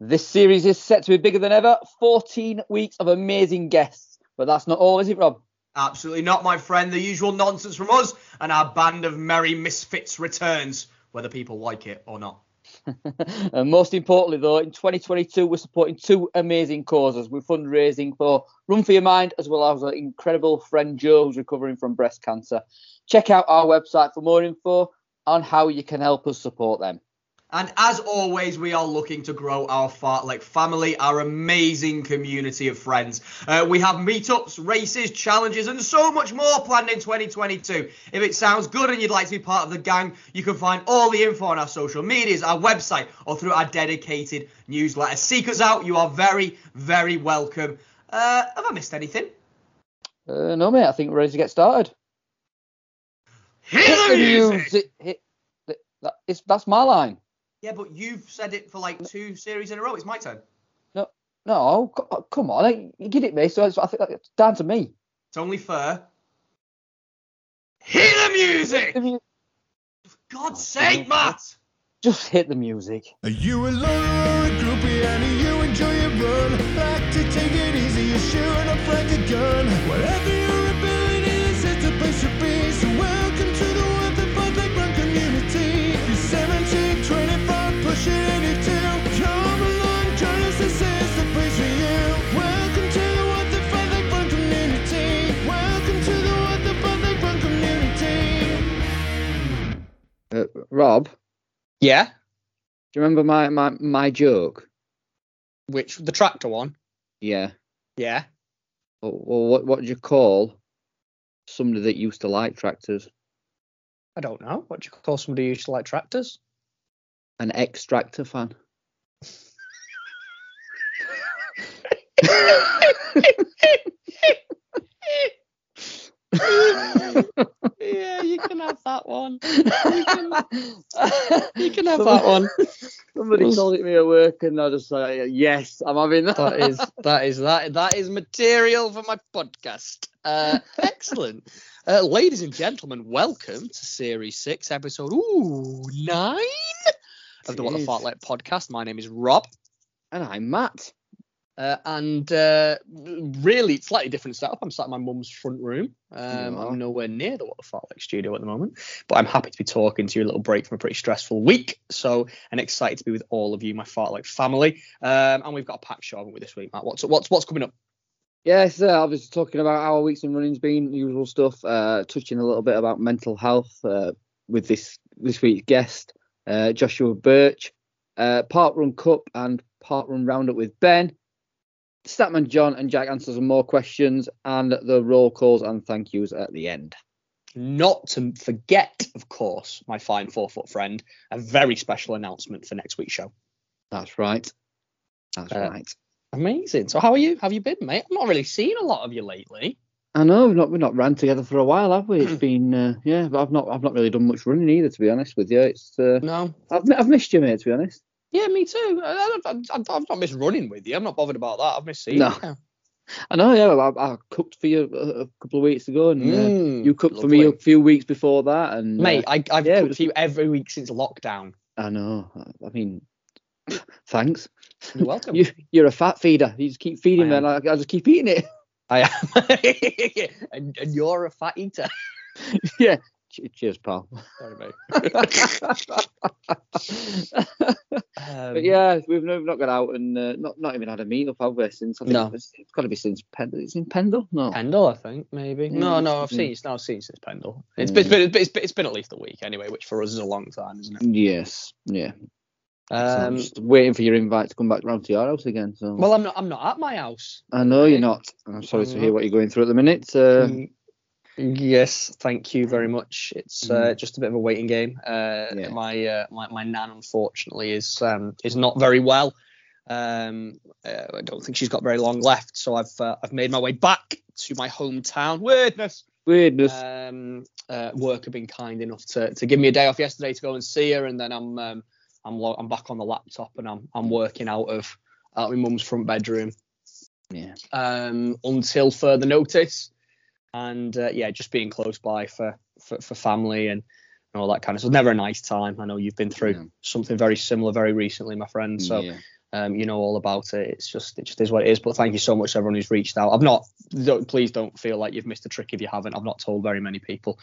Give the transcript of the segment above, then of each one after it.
This series is set to be bigger than ever. 14 weeks of amazing guests. But that's not all, is it, Rob? Absolutely not, my friend. The usual nonsense from us and our band of merry misfits returns, whether people like it or not. and most importantly, though, in 2022, we're supporting two amazing causes. We're fundraising for Run for Your Mind, as well as our incredible friend Joe, who's recovering from breast cancer. Check out our website for more info on how you can help us support them. And as always, we are looking to grow our Fartlek family, our amazing community of friends. Uh, we have meetups, races, challenges, and so much more planned in 2022. If it sounds good and you'd like to be part of the gang, you can find all the info on our social medias, our website, or through our dedicated newsletter. Seek us out. You are very, very welcome. Uh, have I missed anything? Uh, no, mate. I think we're ready to get started. Hit the music! Hit, that, it's, that's my line. Yeah, but you've said it for like two series in a row. It's my turn. No, no, oh, uh, come on, you get it, me. So I think it's down to me. It's only fair. Hit the music! Hit the mu- for God's sake, oh, Matt! Just hit the music. Are you alone or a groupie and you enjoy your run? Like to take it easy, you're shooting up like a gun. Whatever Uh, Rob, Yeah. do you remember my, my, my joke? Which the tractor one? Yeah. Yeah. Well, well, what what do you call somebody that used to like tractors? I don't know. What do you call somebody who used to like tractors? An ex-tractor fan. yeah, you can have that one. You can, you can have that one. Somebody told it me at work, and I just like, yes, I'm having that. That is that is that that is material for my podcast. Uh, excellent, uh, ladies and gentlemen. Welcome to Series Six, Episode ooh nine of the What the Jeez. Fartlek podcast. My name is Rob. and I'm Matt. Uh, and uh, really, it's slightly different setup. I'm sat in my mum's front room. Um, I'm nowhere near the the Fartlek studio at the moment, but I'm happy to be talking to you a little break from a pretty stressful week. So, and excited to be with all of you, my Fartlek family. Um, and we've got a packed show, haven't we, this week, Matt? What's what's what's coming up? Yes, uh, obviously talking about our weeks and running's been usual stuff. Uh, touching a little bit about mental health uh, with this this week's guest, uh, Joshua Birch. Uh, Park Run Cup and Park Run Roundup with Ben. Statman John and Jack answer some more questions and the roll calls and thank yous at the end. Not to forget, of course, my fine four foot friend, a very special announcement for next week's show. That's right. That's Uh, right. Amazing. So, how are you? Have you been, mate? I've not really seen a lot of you lately. I know we've not we've not ran together for a while, have we? It's been uh, yeah, but I've not I've not really done much running either, to be honest with you. It's uh, No. I've I've missed you, mate, to be honest. Yeah, me too. I, I've not missed running with you. I'm not bothered about that. I've missed seeing No. you. I know, yeah. I, I cooked for you a, couple of weeks ago, and uh, Mm, you cooked for me a few weeks before that, and uh, Mate, I, I've yeah, cooked for you every week since lockdown. I know. I mean, thanks. You're welcome. You you're a fat feeder. You just keep feeding me, and I, I just keep eating it. I am. and, and you're a fat eater. yeah. Che- Cheers, pal. Sorry, mate. Um, but yeah, we've no, not got out and uh, not not even had a meet up, have we? Since I think No. it's, it's got to be since Pendle. It's in Pendle, no. Pendle, I think maybe. No, no, I've seen. No, I've seen since Pendle. It's been, it's been, it's been, it's been at least a week anyway, which for us is a long time, isn't it? Yes, yeah. So I'm Um, just waiting for your invite to come back round to your house again. So well, I'm not. I'm not at my house. I know you're not. I'm sorry to I'm hear not. what you're going through at the minute. Uh, Mm, Yes, thank you very much. It's uh, Mm. just a bit of a waiting game. Uh, Yeah. My uh, my my nan unfortunately is um, is not very well. Um, uh, I don't think she's got very long left, so I've uh, I've made my way back to my hometown. Weirdness. weirdness. Um, uh, work have been kind enough to, to give me a day off yesterday to go and see her, and then I'm um, I'm lo- I'm back on the laptop and I'm I'm working out of out of my mum's front bedroom yeah. um, until further notice. And uh, yeah, just being close by for, for, for family and, and all that kind of stuff. Never a nice time. I know you've been through Yeah. something very similar very recently, my friend. So yeah. Um, you know all about it. It's just it just is what it is. But thank you so much to everyone who's reached out. I've not don't, please don't feel like you've missed a trick if you haven't. I've not told very many people.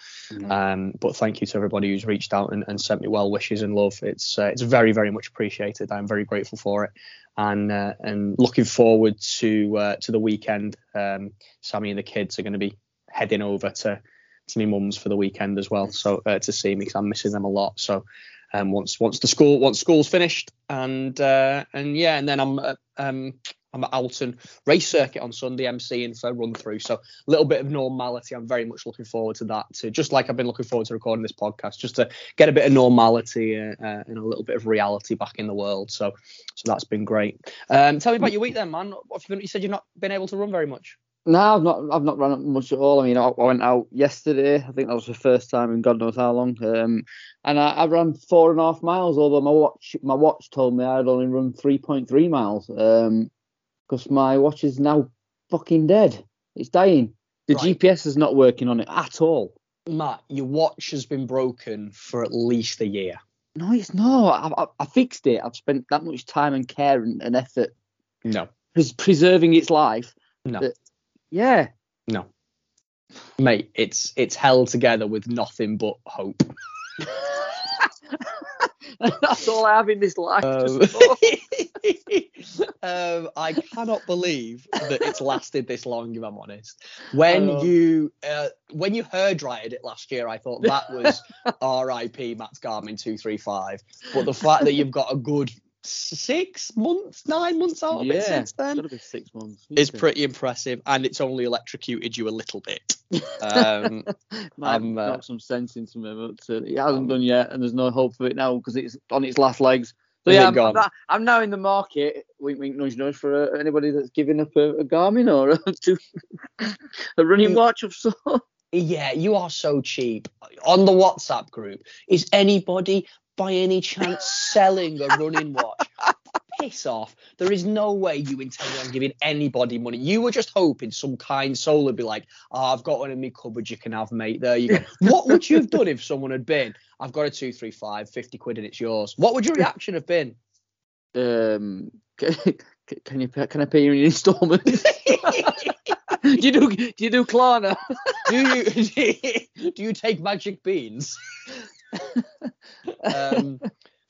Um, but thank you to everybody who's reached out and, and sent me well wishes and love. It's uh, it's very very much appreciated. I'm very grateful for it, and uh, and looking forward to uh, to the weekend. Um, Sammy and the kids are going to be heading over to to my mum's for the weekend as well, so uh, to see me because I'm missing them a lot. So um, once once the school once school's finished and uh, and yeah, and then I'm uh, um I'm at Alton race circuit on Sunday emceeing for run through. So a little bit of normality. I'm very much looking forward to that. To just like I've been looking forward to recording this podcast, just to get a bit of normality uh, uh, and a little bit of reality back in the world. So so that's been great. Um, tell me about your week then, man. You, been, you said you've not been able to run very much. No, I've not. I've not run much at all. I mean, I, I went out yesterday. I think that was the first time in God knows how long. Um, and I, I ran four and a half miles. Although my watch, my watch told me I'd only run three point three miles. Um, because my watch is now fucking dead. It's dying. The Right. GPS is not working on it at all. Matt, your watch has been broken for at least a year. No, it's not. I, I, I fixed it. I've spent that much time and care and, and effort No, pres- preserving its life. no. But- Yeah. No. Mate, it's it's held together with nothing but hope. That's all I have in this life. Um, um, I cannot believe that it's lasted this long. If I'm honest, when Oh. you uh, when you hair dried it last year, I thought that was R.I.P. Matt's Garmin two three five. But the fact that you've got a good six months, nine months out of it yeah, since it's then gotta be six months. is isn't it? pretty impressive, and it's only electrocuted you a little bit. Um, Might I'm, uh, knock some sense into me, but uh, it hasn't done yet, and there's no hope for it now because it's on its last legs. So yeah, I'm, gone? I'm, I'm now in the market. Wink, wink, nudge, nudge for uh, anybody that's giving up a, a Garmin or a, to, a running watch of sorts. Yeah, you are so cheap. On the WhatsApp group, is anybody by any chance selling a running watch? Piss off. There is no way you intend on giving anybody money. You were just hoping some kind soul would be like, oh, I've got one in my cupboard you can have, mate. There you go. what would you have done if someone had been, I've got a 235, 50 quid and it's yours? What would your reaction have been? Um, can, can you can I pay you in instalments? do you do do you do Klarna? do you do you take magic beans? um,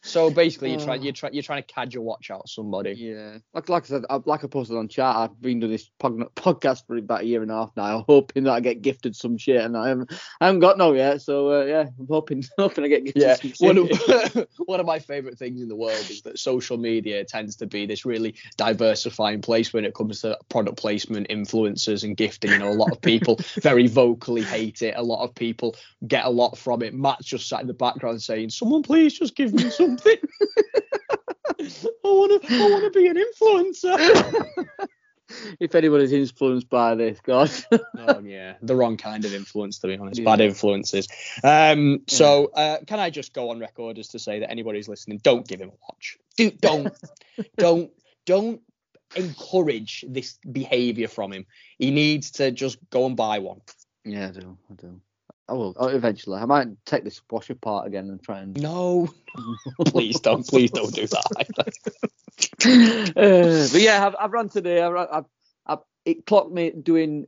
so basically, you're trying you're trying you're trying to cadge your watch out somebody. Yeah, like like I said, I, like I posted on chat, I've been doing this podcast for about a year and a half now, hoping that I get gifted some shit, and I haven't, I haven't got no yet. So uh, yeah, I'm hoping hoping I get gifted Yeah, some shit. one of, one of my favorite things in the world is that social media tends to be this really diversifying place when it comes to product placement, influencers, and gifting. You know, a lot of people very vocally hate it. A lot of people get a lot from it. Matt's just sat in the background saying, "Someone please just give me something. I want to, I want to be an influencer." if anybody's influenced by this, God, oh yeah, the wrong kind of influence to be honest. Yeah. Bad influences. Um, so uh, can I just go on record as to say that anybody's listening, don't give him a watch. Do, don't, don't, don't encourage this behaviour from him. He needs to just go and buy one. yeah, I do, I do. I will oh, eventually. I might take this watch apart again and try and. No, please don't, please don't do that. uh, but yeah, I've, I've run today. I, ran- I, I, it clocked me doing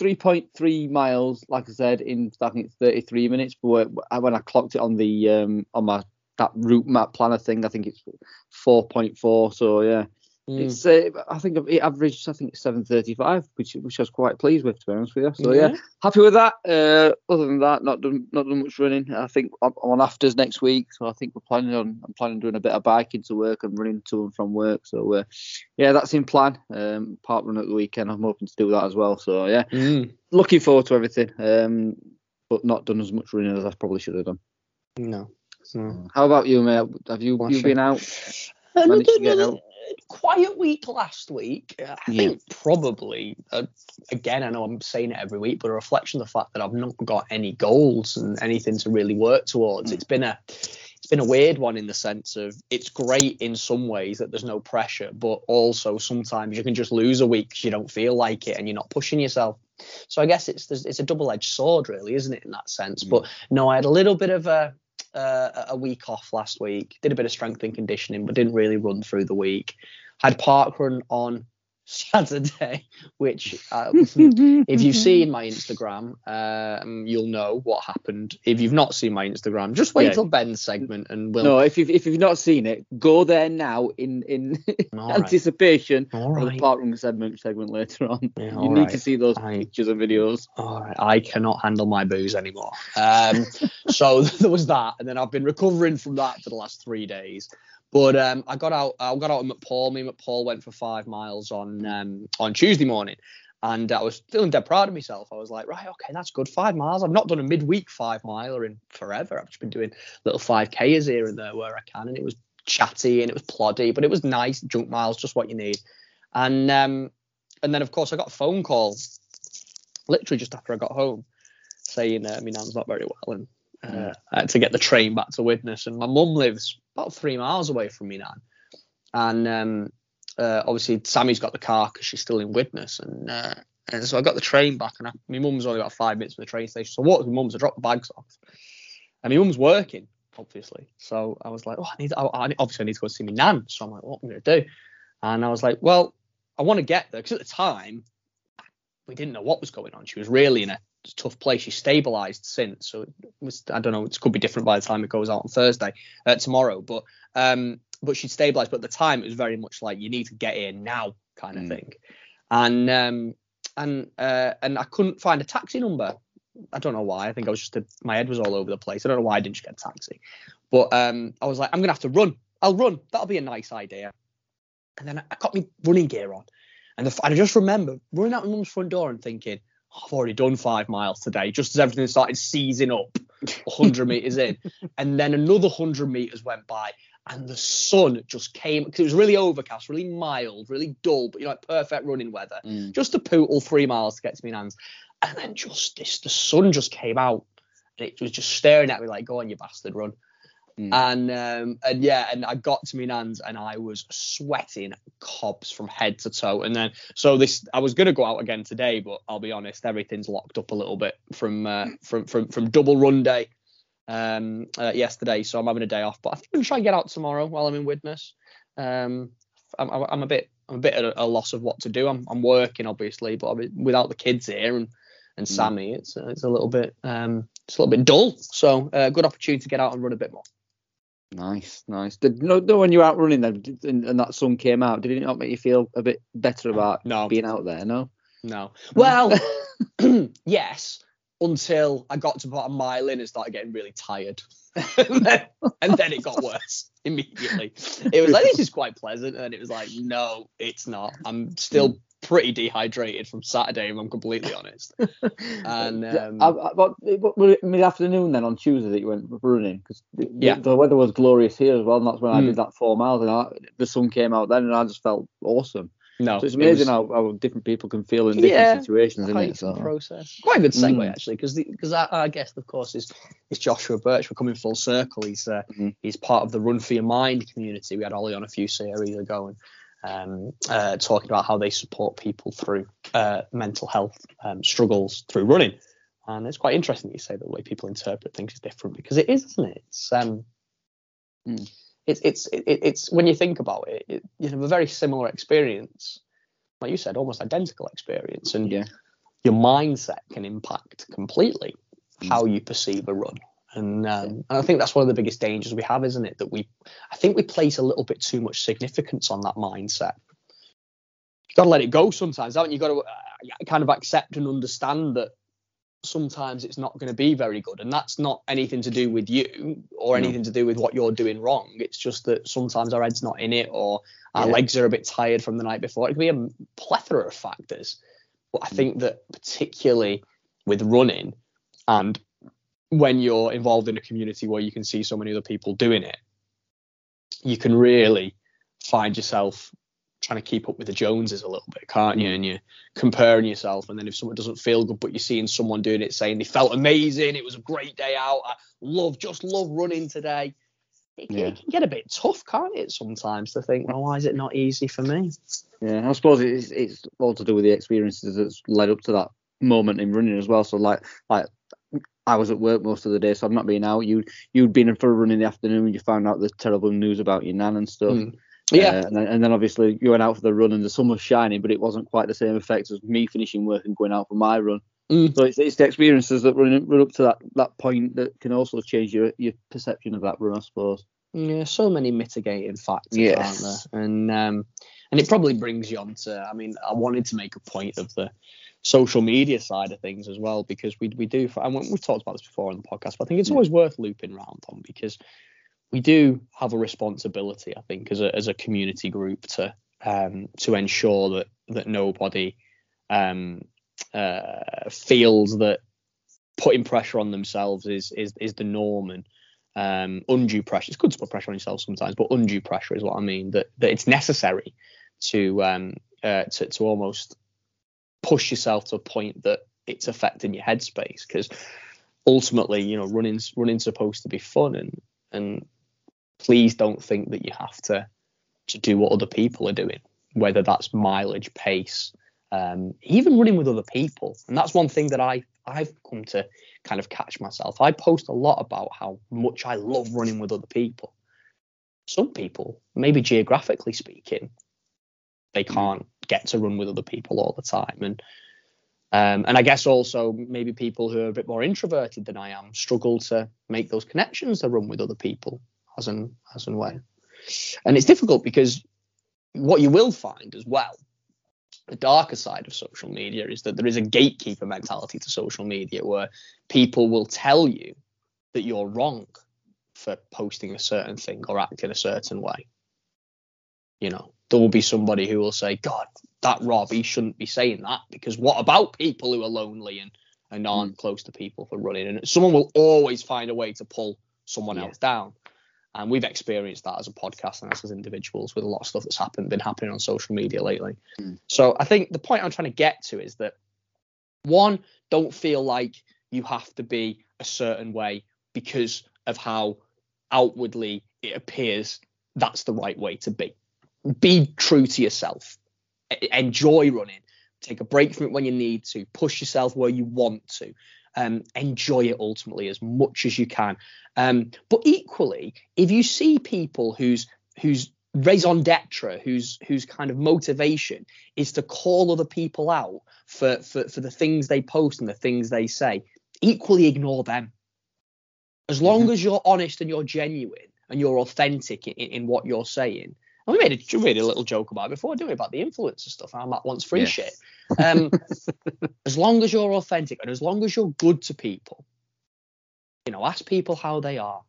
3.3 miles, like I said, in I think it's 33 minutes. But when- when I clocked it on the um on my that route map planner thing, I think it's 4.4. So yeah, Mm. it's uh, I think it averaged I think it's 7.35, which which I was quite pleased with to be honest with you. So yeah, happy with that. Uh, other than that, not done not done much running. I think I'm on afters next week, so I think we're planning on I'm planning on doing a bit of biking to work and running to and from work. So uh, yeah, that's in plan. Um, park run at the weekend. I'm hoping to do that as well. So yeah, Mm. looking forward to everything. Um, but not done as much running as I probably should have done. No. no. How about you, mate? Have you you been out? Managed to get out. quiet week last week. I Yeah. think probably, uh, again, I know I'm saying it every week, but a reflection of the fact that I've not got any goals and anything to really work towards. Mm. It's been a it's been a weird one in the sense of it's great in some ways that there's no pressure, but also sometimes you can just lose a week because you don't feel like it and you're not pushing yourself. So I guess it's it's a double-edged sword, really, isn't it, in that sense? Mm. But no, I had a little bit of a uh, a week off last week. Did a bit of strength and conditioning, but didn't really run through the week. had park run on Saturday, which uh, if you've seen my Instagram, um, you'll know what happened. If you've not seen my Instagram, just wait Yeah. till Ben's segment and we'll. No, if you've if you've not seen it, go there now in in All right. anticipation All of the right. park run segment segment later on. Yeah, you need right. to see those I- pictures and videos. All right, I cannot handle my booze anymore. Um, so there was that, and then I've been recovering from that for the last three days. But um, I got out. I got out at McPaul. Me and McPaul went for five miles on um, on Tuesday morning, and I was feeling dead proud of myself. I was like, right, okay, that's good. Five miles. I've not done a midweek five miler in forever. I've just been doing little five k's here and there where I can, and it was chatty and it was ploddy, but it was nice. Junk miles, just what you need. And um, and then of course I got a phone call literally just after I got home, saying uh, my nan's not very well and uh, to get the train back to Widnes. And my mum lives about three miles away from me now. and um, uh, obviously Sammy's got the car because she's still in Widnes, and uh, and so I got the train back, and I, my mum's only about five minutes from the train station, so I walked to my mum's, I dropped the bags off, and my mum's working. Obviously, so I was like, oh, I need, I, I, obviously, I need to go see my nan. So I'm like, what am I gonna do? And I was like, well, I want to get there because at the time we didn't know what was going on. She was really in a tough place. She stabilised since, so it was, I don't know. It could be different by the time it goes out on Thursday, uh, tomorrow. But um, but she stabilised. But at the time, it was very much like you need to get in now kind of Mm. thing. And um, and uh, and I couldn't find a taxi number. I don't know why. I think I was just a, my head was all over the place. I don't know why I didn't get a taxi. But um, I was like, I'm gonna have to run. I'll run. That'll be a nice idea. And then I got my running gear on, and, the, and I just remember running out my mum's front door and thinking, "Oh, I've already done five miles today, just as everything started seizing up 100 meters in. And then another 100 meters went by, and the sun just came because it was really overcast, really mild, really dull, but you know, like perfect running weather. Mm. Just to pootle three miles to get to my nan's. And then just this, the sun just came out, and it was just staring at me like, "Go on, you bastard, run." Mm. And um, and yeah, and I got to my nan's and I was sweating cobs from head to toe. And then so this I was gonna go out again today, but I'll be honest, everything's locked up a little bit from uh, from from from double run day um uh, yesterday. So I'm having a day off. But I think I'm gonna try and get out tomorrow while I'm in Widnes. Um I'm, I'm I'm a bit I'm a bit at a, a loss of what to do. I'm I'm working obviously, but without the kids here and and Mm. Sammy, it's it's a little bit um it's a little bit dull. So uh, good opportunity to get out and run a bit more. Nice, nice. Did no, no when you were out running then did- and, and that sun came out, did it not make you feel a bit better about No. being out there? No. No. Well, yes, until I got to about a mile in and started getting really tired. And, then, and then it got worse immediately. It was like, this is quite pleasant. And it was like, no, it's not. I'm still pretty dehydrated from Saturday, if I'm completely honest. And um, I, I, but, but was mid afternoon then on Tuesday that you went running? Because the, Yeah. the weather was glorious here as well, and that's when I Mm. did that four miles, and I, the sun came out then, and I just felt awesome. No. So it's it amazing was- how, how different people can feel in different Yeah, situations, isn't it? So process. Quite a good segue Mm. actually, because because our, our guest, of course, is is Joshua Birch. We're coming full circle. He's uh, Mhm. he's part of the Run for Your Mind community. We had Ollie on a few series ago and um, uh, talking about how they support people through uh, mental health um, struggles through running. And it's quite interesting that you say that the way people interpret things is different because it is, isn't it? It's um, Mm. It's it's it, it's when you think about it, it, you have a very similar experience, like you said, almost identical experience, and yeah, your mindset can impact completely Mm. how you perceive a run. And, um, and I think that's one of the biggest dangers we have, isn't it? That we, I think we place a little bit too much significance on that mindset. You've got to let it go sometimes, haven't you? You got to uh, kind of accept and understand that sometimes it's not going to be very good, and that's not anything to do with you or No. anything to do with what you're doing wrong. It's just that sometimes our head's not in it, or our Yeah. legs are a bit tired from the night before. It could be a plethora of factors. But I mm. think that particularly with running and when you're involved in a community where you can see so many other people doing it, you can really find yourself trying to keep up with the Joneses a little bit, can't you? And you're comparing yourself. And then if someone doesn't feel good, but you're seeing someone doing it saying they felt amazing, it was a great day out, I love, just love running today. It, Yeah. it can get a bit tough, can't it, sometimes to think, well, why is it not easy for me? yeah. I suppose it's it's all to do with the experiences that's led up to that moment in running as well. So like like I was at work most of the day, so I've not been out. You you'd been in for a run in the afternoon, you found out the terrible news about your nan and stuff. Mm. Yeah. Uh, and, then, and then obviously you went out for the run and the sun was shining, but it wasn't quite the same effect as me finishing work and going out for my run. Mm. So it's, it's the experiences that run, run up to that, that point that can also change your, your perception of that run, I suppose. Yeah, so many mitigating factors, Yes. aren't there? And um, and it probably brings you on to. I mean, I wanted to make a point of the social media side of things as well because we we do. And we- we've talked about this before on the podcast, but I think it's always worth looping round on because we do have a responsibility, I think, as a as a community group to um, to ensure that that nobody um, uh, feels that putting pressure on themselves is is is the norm and um, undue pressure. It's good to put pressure on yourself sometimes, but undue pressure is what I mean. That that it's necessary to um uh, to to almost push yourself to a point that it's affecting your headspace because ultimately, you know, running's running's supposed to be fun and and please don't think that you have to to do what other people are doing, whether that's mileage, pace, um, even running with other people. And that's one thing that I I've come to kind of catch myself. I post a lot about how much I love running with other people. Some people, maybe geographically speaking, they can't get to run with other people all the time. And um, and I guess also maybe people who are a bit more introverted than I am struggle to make those connections to run with other people as and as and when. And it's difficult because what you will find as well, the darker side of social media is that there is a gatekeeper mentality to social media where people will tell you that you're wrong for posting a certain thing or acting a certain way. You know, there will be somebody who will say, God, that Rob, he shouldn't be saying that because what about people who are lonely and, and aren't mm. close to people for running? And someone will always find a way to pull someone Yeah. else down. And we've experienced that as a podcast and as individuals with a lot of stuff that's happened, been happening on social media lately. Hmm. So I think the point I'm trying to get to is that one, don't feel like you have to be a certain way because of how outwardly it appears that's the right way to be. Be true to yourself. Enjoy running. Take a break from it when you need to. Push yourself where you want to. Um, enjoy it ultimately as much as you can. Um, but equally, if you see people whose whose raison d'etre, whose whose kind of motivation is to call other people out for, for for the things they post and the things they say, equally ignore them. As long as you're honest and you're genuine and you're authentic in, in what you're saying. We made a we made a little joke about it before, didn't we, about the influencer stuff? How Matt wants free Yeah. shit. Um, as long as you're authentic and as long as you're good to people, you know, ask people how they are.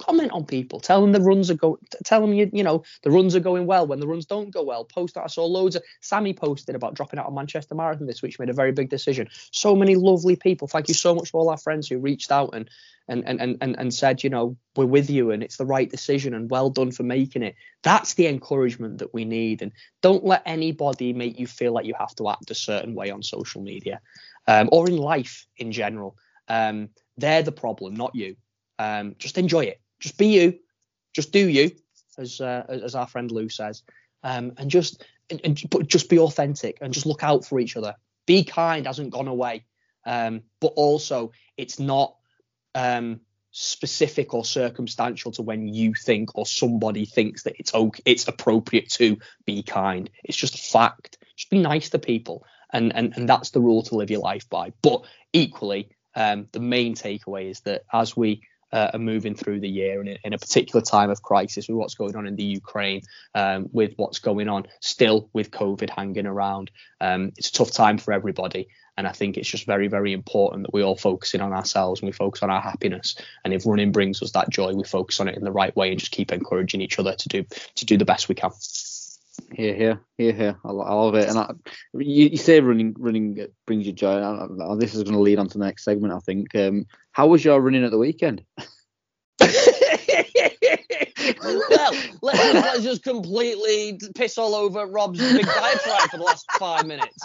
Comment on people. Tell them the runs are going. Tell them you you know the runs are going well when the runs don't go well. Post that. I saw loads of Sammy posted about dropping out of Manchester Marathon this week. Made a very big decision. So many lovely people. Thank you so much to all our friends who reached out and and and and and, and said you know we're with you and it's the right decision and well done for making it. That's the encouragement that we need. And don't let anybody make you feel like you have to act a certain way on social media um, or in life in general. Um, they're the problem, not you. Um, just enjoy it. Just be you. Just do you, as uh, as our friend Lou says, um, and just and, and but just be authentic and just look out for each other. Be kind hasn't gone away, um, but also it's not um, specific or circumstantial to when you think or somebody thinks that it's okay, it's appropriate to be kind. It's just a fact. Just be nice to people, and and and that's the rule to live your life by. But equally, um, the main takeaway is that as we uh, are moving through the year and in, a particular time of crisis with what's going on in the Ukraine, um, with what's going on still with COVID hanging around, um, it's a tough time for everybody. And I think it's just very, very important that we all focus in on ourselves and we focus on our happiness. And if running brings us that joy, we focus on it in the right way and just keep encouraging each other to do to do the best we can. Here, here, here, here. I, I love it. And I, you, you say running, running brings you joy. I, this is going to lead on to the next segment, I think. Um, how was your running at the weekend? well, let's just, let's just completely piss all over Rob's big diatribe for the last five minutes.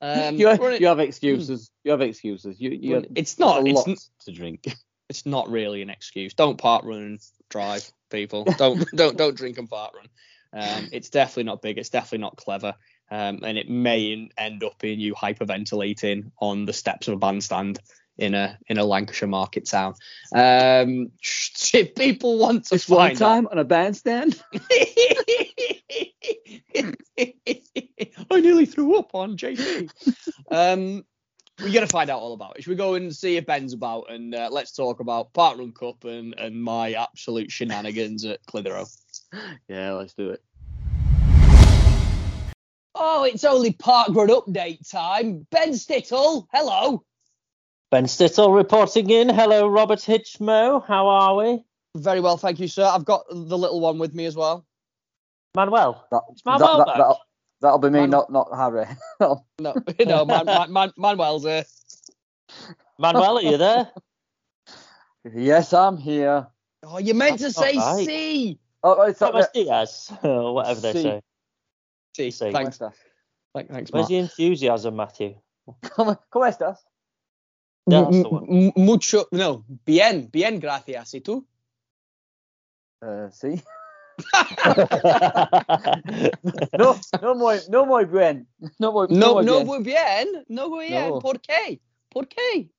Um, you, have, running- you have excuses. You have excuses. You, you have it's not. a It's, lot n- to drink. it's not really an excuse. Don't park run and drive, people. Don't don't don't drink and park run. Um, it's definitely not big. It's definitely not clever. Um, and it may end up in you hyperventilating on the steps of a bandstand in a in a Lancashire market town. Um, if people want to one find time on a bandstand. I nearly threw up on JP. Um, we're gonna find out all about it. Should we go and see if Ben's about and uh, let's talk about Park Run Cup and, and my absolute shenanigans at Clitheroe. Yeah, let's do it. Oh, it's only Park Run update time. Ben Stittle, hello. Ben Stittle reporting in. Hello, Robert Hitchmo. How are we? Very well, thank you, sir. I've got the little one with me as well. Manuel. That, It's Manuel back. will that'll be me, Man- not not Harry. No, no, Man, Man, Man, Manuel's here. Manuel, are you there? yes, I'm here. Oh, you meant to say not right. C. Oh, it's not Thomas Diaz, or whatever they See. say. C. See. Thanks, Come thanks, thanks, Where's Mark. the enthusiasm, Matthew? ¿Cómo estás? Yeah, that's the one. M- m- mucho, no, bien, bien, gracias. ¿Y tú? Uh, sí. No, no muy, no muy bien. No muy, No, muy no bien. muy bien, no muy bien. No. ¿Por qué? ¿Por qué?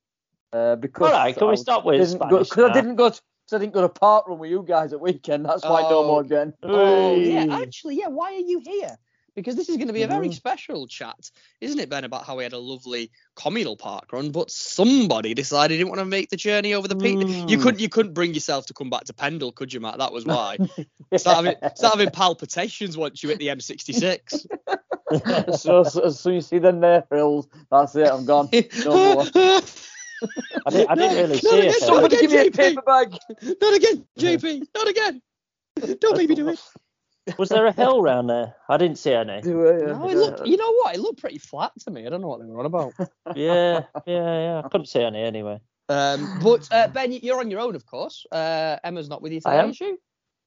Uh, because All right, can we I stop with didn't Spanish Because I didn't go. To, cause I didn't go to park run with you guys at weekend. That's why no Oh. more bien. Oh, yeah, actually, yeah. Why are you here? Because this is going to be a very Mhm. special chat, isn't it, Ben? About how we had a lovely communal park run, but somebody decided he didn't want to make the journey over the peak. You Mm. couldn't, you couldn't bring yourself to come back to Pendle, could you, Matt? That was why. start, having, start having palpitations once you hit the M66. so, so as soon as you see the there hills, that's it. I'm gone. No more. I didn't, I didn't really see it. Somebody give me a paper bag. Not again, JP. Not again. Don't make me do it. Was there a hill round there? I didn't see any. Do it, No, it looked. You know what? It looked pretty flat to me. I don't know what they were on about. Yeah, yeah, yeah. I couldn't see any anyway. Um, but uh, Ben, you're on your own, of course. Uh, Emma's not with you today, is she?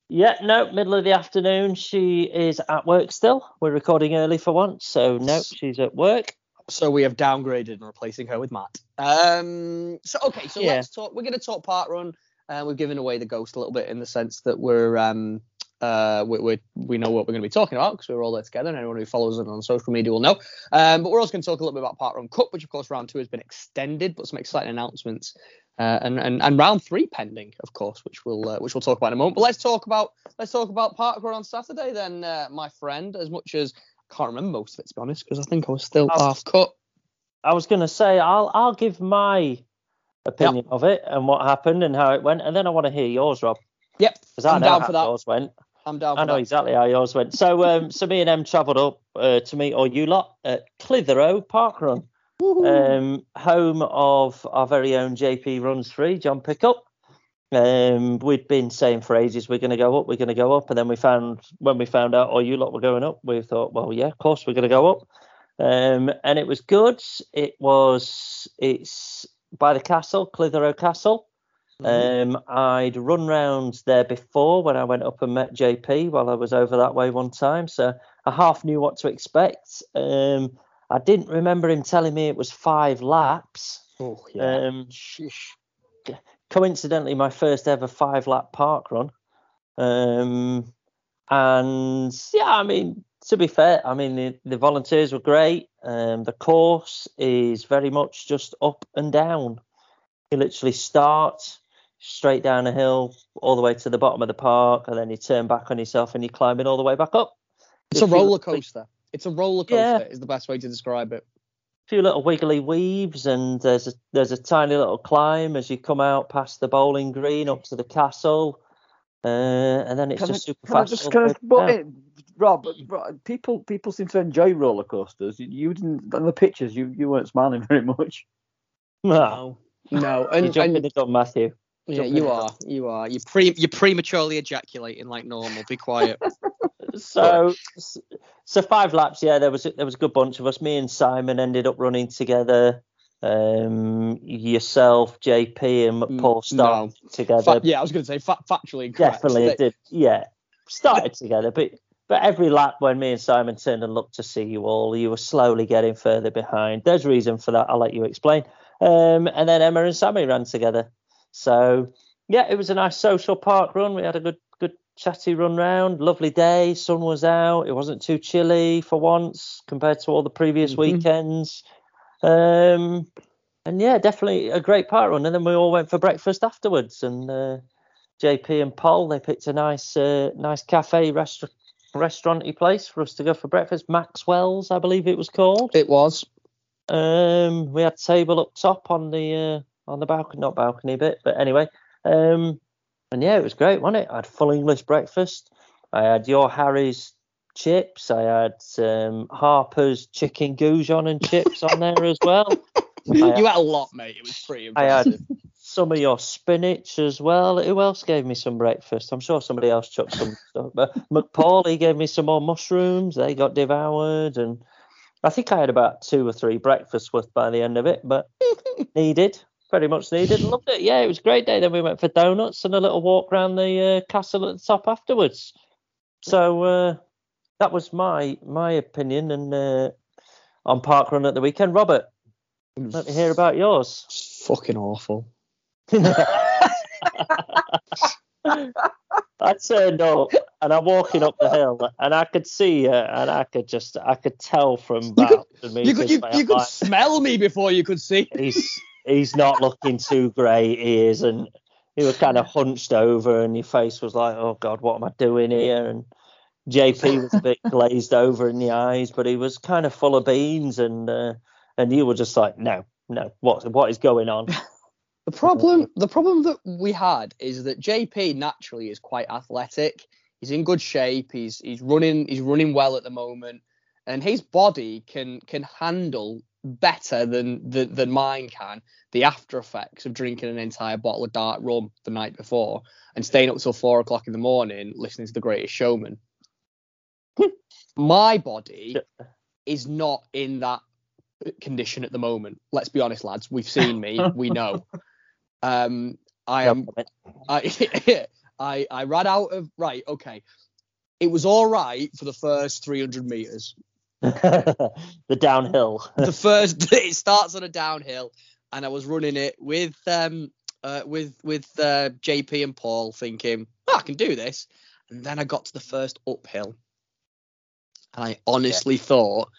Yeah, no, middle of the afternoon. She is at work still. We're recording early for once, so no, she's at work. So we have downgraded and replacing her with Matt. Um, so okay, so Yeah. let's talk. We're going to talk park run. Uh, we've given away the ghost a little bit in the sense that we're um, uh, we, we we know what we're going to be talking about because we're all there together, and anyone who follows us on social media will know. Um, but we're also going to talk a little bit about park run cup, which of course round two has been extended, but some exciting announcements. Uh, and, and and round three pending, of course, which we'll uh, which we'll talk about in a moment. But let's talk about let's talk about park run on Saturday then, uh, my friend. As much as I can't remember most of it to be honest, because I think I was still half cut. I was going to say I'll I'll give my opinion of it and what happened and how it went, and then I want to hear yours, Rob, Yep, because I I'm know down how for that. yours went. I'm down for I know that. exactly how yours went. So um, so me and Em travelled up uh, to meet all you lot at Clitheroe Park Run, um, home of our very own JP Runs Free, John Pickup. Um, we'd been saying for ages we're going to go up, we're going to go up, and then we found when we found out all you lot were going up, we thought, well, yeah, of course we're going to go up. Um, and it was good. It was it's by the castle, Clitheroe Castle. Mm-hmm. Um, I'd run round there before when I went up and met JP while I was over that way one time, so I half knew what to expect. Um, I didn't remember him telling me it was five laps. Oh Um, coincidentally, my first ever five lap park run. Um, and yeah, I mean, to be fair, I mean the, the volunteers were great. Um, the course is very much just up and down. You literally start straight down a hill all the way to the bottom of the park, and then you turn back on yourself and you're climbing all the way back up. It's a few roller little- coaster. It's a roller coaster. Yeah. Is the best way to describe it. A few little wiggly weaves and there's a there's a tiny little climb as you come out past the bowling green up to the castle uh, and then it's Can I, just super can I fast just all kind the of way butt down. in? Rob, Rob, people people seem to enjoy roller coasters. You- You didn't on the pictures. You you weren't smiling very much. No, No, you're and, jumping and the gun Matthew yeah, jumping you the are, you are. You pre you're prematurely ejaculating like normal. Be quiet. so so five laps yeah there was a, there was a good bunch of us me and Simon ended up running together um yourself JP and Mm, Paul started together Fa- yeah, I was going to say fa- factually incorrect. Definitely They- did. Yeah, started together, but but every lap when me and Simon turned and looked to see you all, you were slowly getting further behind. There's reason for that. I'll let you explain. Um, and then Emma and Sammy ran together. So yeah, it was a nice social park run. We had a good good chatty run round. Lovely day. Sun was out. It wasn't too chilly for once compared to all the previous Mhm. weekends. Um, and yeah, definitely a great park run. And then we all went for breakfast afterwards. And uh, JP and Paul they picked a nice uh, nice cafe restaurant restauranty place for us to go for breakfast. Maxwell's, I believe it was called. It was. Um, we had table up top on the uh, on the balcony, not balcony bit, but anyway. Um, and yeah, it was great, wasn't it? I had full English breakfast. I had your Harry's chips. I had um, Harper's chicken goujon and chips on there as well. you had a lot, mate. It was pretty I had some of your spinach as well. Who else gave me some breakfast? I'm sure somebody else chucked some stuff. But McPaul, gave me some more mushrooms. They got devoured, and I think I had about two or three breakfasts worth by the end of it. But needed, very much needed. Loved it. Yeah, it was a great day. Then we went for donuts and a little walk around the uh, castle at the top afterwards. So uh, that was my my opinion and uh, on park run at the weekend. Robert, let me hear about yours. It's fucking awful. I turned up and I'm walking up the hill and I could see her and I could just I could tell from You about could- the You could you, you could smell me before you could see. he's he's not looking too great he is. And he was kind of hunched over and your face was like oh god what am I doing here? And JP was a bit glazed over in the eyes but he was kind of full of beans and uh, and you were just like no no what what is going on? The problem, the problem that we had is that JP naturally is quite athletic. He's in good shape. He's he's running he's running well at the moment, and his body can can handle better than than, than mine can the after effects of drinking an entire bottle of dark rum the night before and staying up till four o'clock in the morning listening to The Greatest Showman. My body is not in that condition at the moment. Let's be honest, lads. We've seen me. We know. Um, I am. I, I I ran out of right. Okay, it was all right for the first 300 meters. the downhill The first it starts on a downhill, and I was running it with um uh, with with uh, JP and Paul, thinking oh, I can do this. And then I got to the first uphill, and I honestly thought,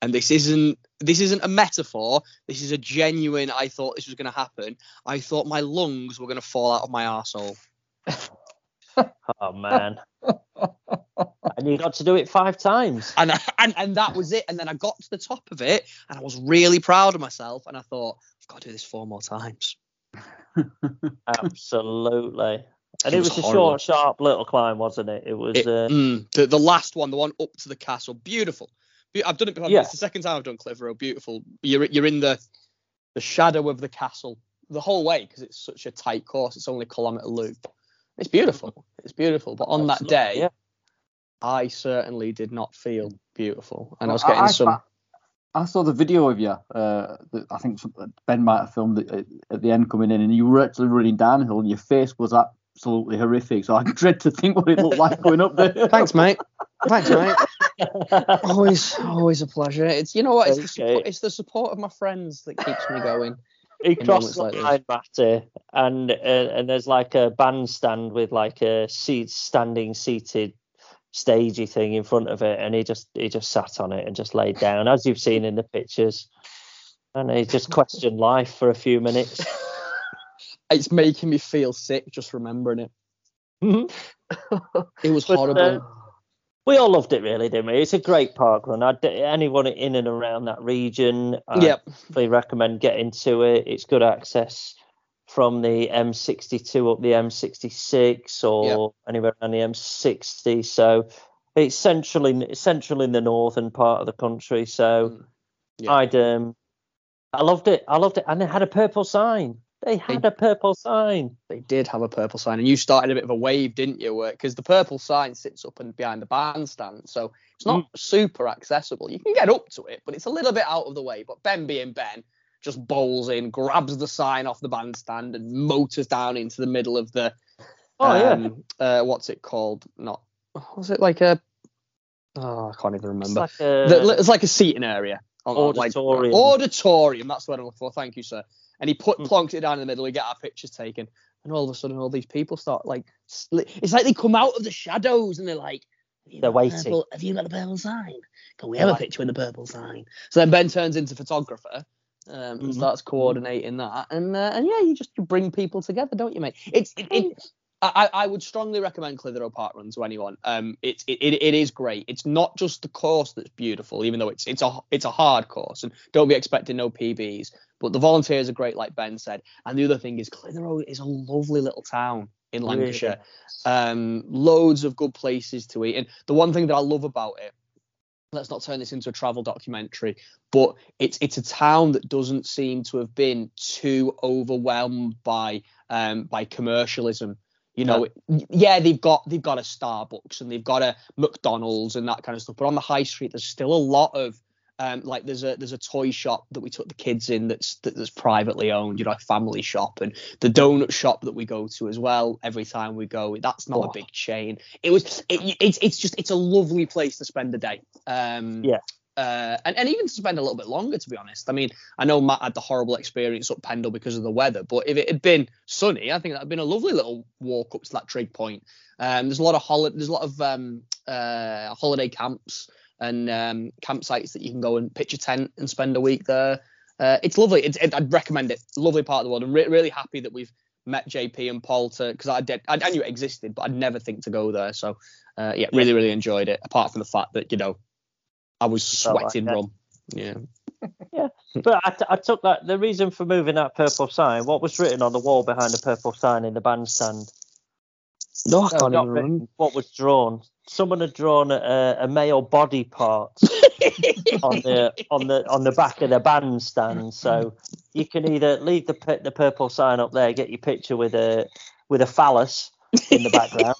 and this isn't this isn't a metaphor. This is a genuine. I thought this was going to happen. I thought my lungs were going to fall out of my arsehole. Oh man. And you got to do it five times. and, I, and and that was it. And then I got to the top of it, and I was really proud of myself. And I thought, I've got to do this four more times. Absolutely. And It it was was, a short, sharp little climb, wasn't it? It was It- uh, mm, the the last one, the one up to the castle, beautiful. Be- I've done it before. Yeah. It's the second time I've done Clitheroe. Beautiful. You're you're in the the shadow of the castle the whole way because it's such a tight course. It's only a kilometre loop. It's beautiful. It's beautiful. But on that day, yeah. I certainly did not feel beautiful, and I was getting I, some. I saw the video of you. Uh, that I think Ben might have filmed it at, at the end coming in, and you were actually running downhill, and your face was absolutely horrific. So I dread to think what it looked like going up there. Thanks, mate. Thanks, mate. always, always a pleasure. It's you know what? It's, the Okay. support, it's the support of my friends that keeps me going. he crossed the like this. line, Matty, and uh, and there's like a bandstand with like a seat standing seated stagey thing in front of it, and he just he just sat on it and just laid down, as you've seen in the pictures, and he just questioned life for a few minutes. It's making me feel sick just remembering it. Mhm. It was But, horrible. uh, we all loved it, really, didn't we? It's a great park run. I'd, anyone in and around that region, I'd yep. recommend getting to it. It's good access from the M62 up the M66 or anywhere around the M60. So it's central in central in the northern part of the country. So Mm. Yeah. I'd um, I loved it. I loved it, and they had a purple sign. They had a purple sign. They did have a purple sign, and you started a bit of a wave, didn't you? Work? Because the purple sign sits up and behind the bandstand, so it's not super accessible. You can get up to it, but it's a little bit out of the way. But Ben, being Ben, just bowls in, grabs the sign off the bandstand, and motors down into the middle of the. Oh yeah. um, uh, what's it called? Not was it like a? Oh, I can't even It's remember. like a, The- it's like a seating area. on, like- Auditorium. auditorium. That's what I'm looking for. Thank you, sir. And he put Hmm. plonked it down in the middle. We get our pictures taken, and all of a sudden, all these people start like. It's like they come out of the shadows and they're like. "Have you They're got the waiting. purple- Have you got the purple sign? Can we have a picture with the purple sign? So then Ben turns into photographer, um, Mhm. and starts coordinating that, and uh, and yeah, you just bring people together, don't you, mate? It's it. it I, I would strongly recommend Clitheroe Park Run to anyone. Um, it's it, it, it is great. It's not just the course that's beautiful, even though it's it's a it's a hard course, and don't be expecting no PBs. But the volunteers are great, like Ben said. And the other thing is Clitheroe is a lovely little town in Really? Lancashire. Um, loads of good places to eat. And the one thing that I love about it, let's not turn this into a travel documentary, but it's it's a town that doesn't seem to have been too overwhelmed by um by commercialism. You know, yeah, they've got they've got a Starbucks and they've got a McDonald's and that kind of stuff, but on the high street there's still a lot of um, like there's a there's a toy shop that we took the kids in that's that, that's privately owned, you know, a family shop, and the donut shop that we go to as well every time we go. That's not Oh. a big chain. It was it, it's it's just it's a lovely place to spend the day. Um, Yeah. Uh, and, and even to spend a little bit longer, to be honest. I mean, I know Matt had the horrible experience up Pendle because of the weather, but if it had been sunny, I think that'd been a lovely little walk up to that trig point. Um, there's a lot of hol- there's a lot of um, uh, holiday camps and um, campsites that you can go and pitch a tent and spend a week there. Uh, it's lovely. It's, it, I'd recommend it. Lovely part of the world. I'm re- really happy that we've met JP and Paul to because I did I, I knew it existed, but I'd never think to go there. So uh, yeah, really really enjoyed it. Apart from the fact that you know I was like sweating rum. Yeah. But I, t- I took that the reason for moving that purple sign. What was written on the wall behind the purple sign in the bandstand? No, I can't not even remember. What was drawn? Someone had drawn a, a male body part on the on the on the back of the bandstand. So you can either leave the the purple sign up there, get your picture with a with a phallus in the background,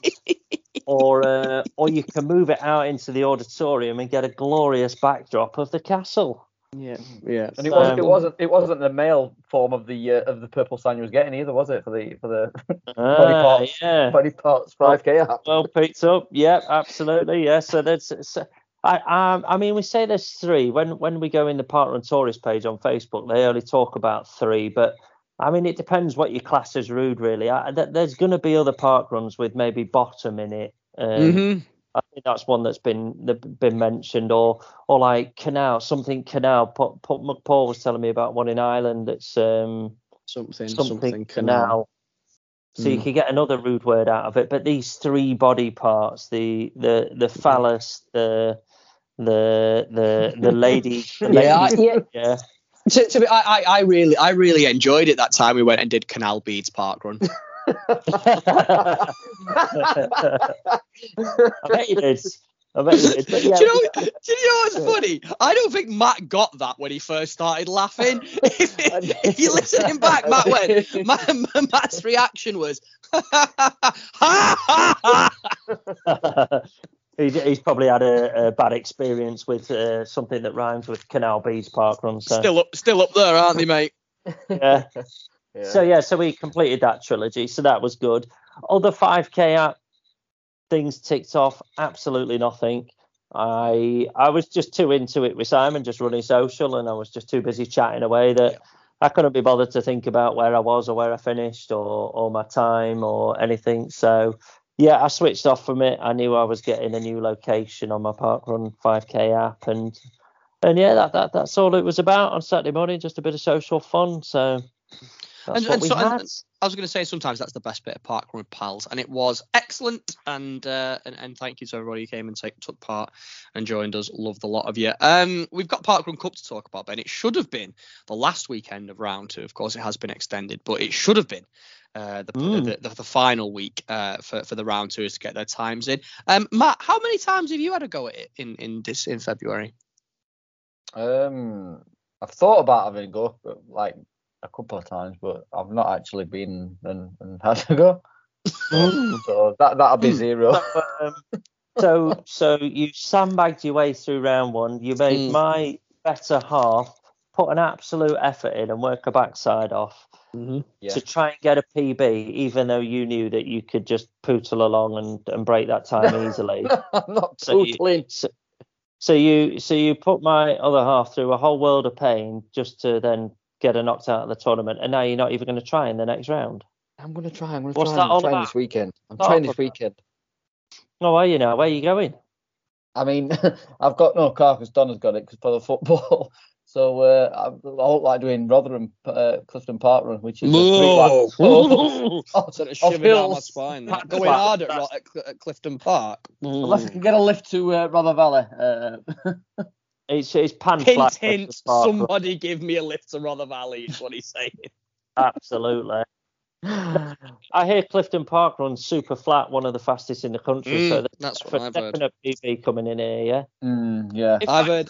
or uh, or you can move it out into the auditorium and get a glorious backdrop of the castle. Yeah, yeah. And it wasn't it wasn't it wasn't the male form of the uh, of the purple sign you was getting either, was it? For the for the Ah, parts. yeah. body parts five K app. well picked up. Yeah, absolutely. Yeah. So that's. So, I um, I mean, we say there's three. When when we go in the Parkrun Tourist page on Facebook, they only talk about three. But I mean, it depends what your class is rude, really. I, th- there's going to be other park runs with maybe bottom in it. Um, Mhm. That's one that's been been mentioned, or or like canal, something canal. Paul, Paul Paul was telling me about one in Ireland that's um Something, something, something, canal. canal. So you Mm. could get another rude word out of it, but these three body parts, the the the phallus, the the the the lady, the Yeah, lady, yeah. yeah. To, to be, I, I really, I really enjoyed it that time we went and did Canal Beads Park Run. I bet you did. I bet you did. But yeah, do you know? Do you know what's funny? I don't think Matt got that when he first started laughing. if, if you listen back, Matt went. Ma- Ma- Matt's reaction was, ha ha ha. he's, he's probably had a, a bad experience with uh, something that rhymes with canal beads park run. So Still up, still up there, aren't they, mate? yeah. Yeah. So yeah, so we completed that trilogy, so that was good. Other 5k app things ticked off, absolutely nothing. I I was just too into it with Simon, just running social, and I was just too busy chatting away that Yeah. I couldn't be bothered to think about where I was or where I finished or or my time or anything. So yeah, I switched off from it. I knew I was getting a new location on my Parkrun 5k app, and and yeah, that, that that's all it was about on Saturday morning, just a bit of social fun. So that's And- and so- and- I was going to say sometimes that's the best bit of park run with pals, and it was excellent. And uh, and, and thank you to everybody who came and take, took part and joined us. Love the lot of you. Um, we've got Park Run Cup to talk about, Ben. It should have been the last weekend of round two. Of course, it has been extended, but it should have been. Uh, the, Mm. the, the the final week uh, for for the round two is to get their times in. Um, Matt, how many times have you had a go at it in in this in February? Um, I've thought about having a go, but like a couple of times, but I've not actually been and, and had a go. So, so that that'll be zero. So, um, so, so you sandbagged your way through round one. You made Mm. my better half put an absolute effort in and work a backside off Yeah. to try and get a PB, even though you knew that you could just pootle along and, and break that time easily. I'm not So you- so, so you so you put my other half through a whole world of pain just to then get her knocked out of the tournament, and now you're not even going to try in the next round. I'm gonna try. I'm gonna What's try. that I'm all trying about? this weekend. I'm Not trying this about- weekend. Oh, are you now? Where are you going? I mean, I've got no car because Donna's got it because for the football. So uh, I, I look like doing Rotherham uh, Clifton Park run, which is a three Whoa. Oh, Sort of of shivering down my spine. That's That. Going flat. hard at, at, at Clifton Park. Unless I can get a lift to uh, Rother Valley. Uh, It's it's pan Hint, flat. hint, Clifton Park run. somebody give me a lift to Rother Valley, is what he's saying. Absolutely. I hear Clifton Park runs super flat, one of the fastest in the country. so Mm, that's for what I've heard. PB coming in here, yeah. mm, yeah. If I've I- heard.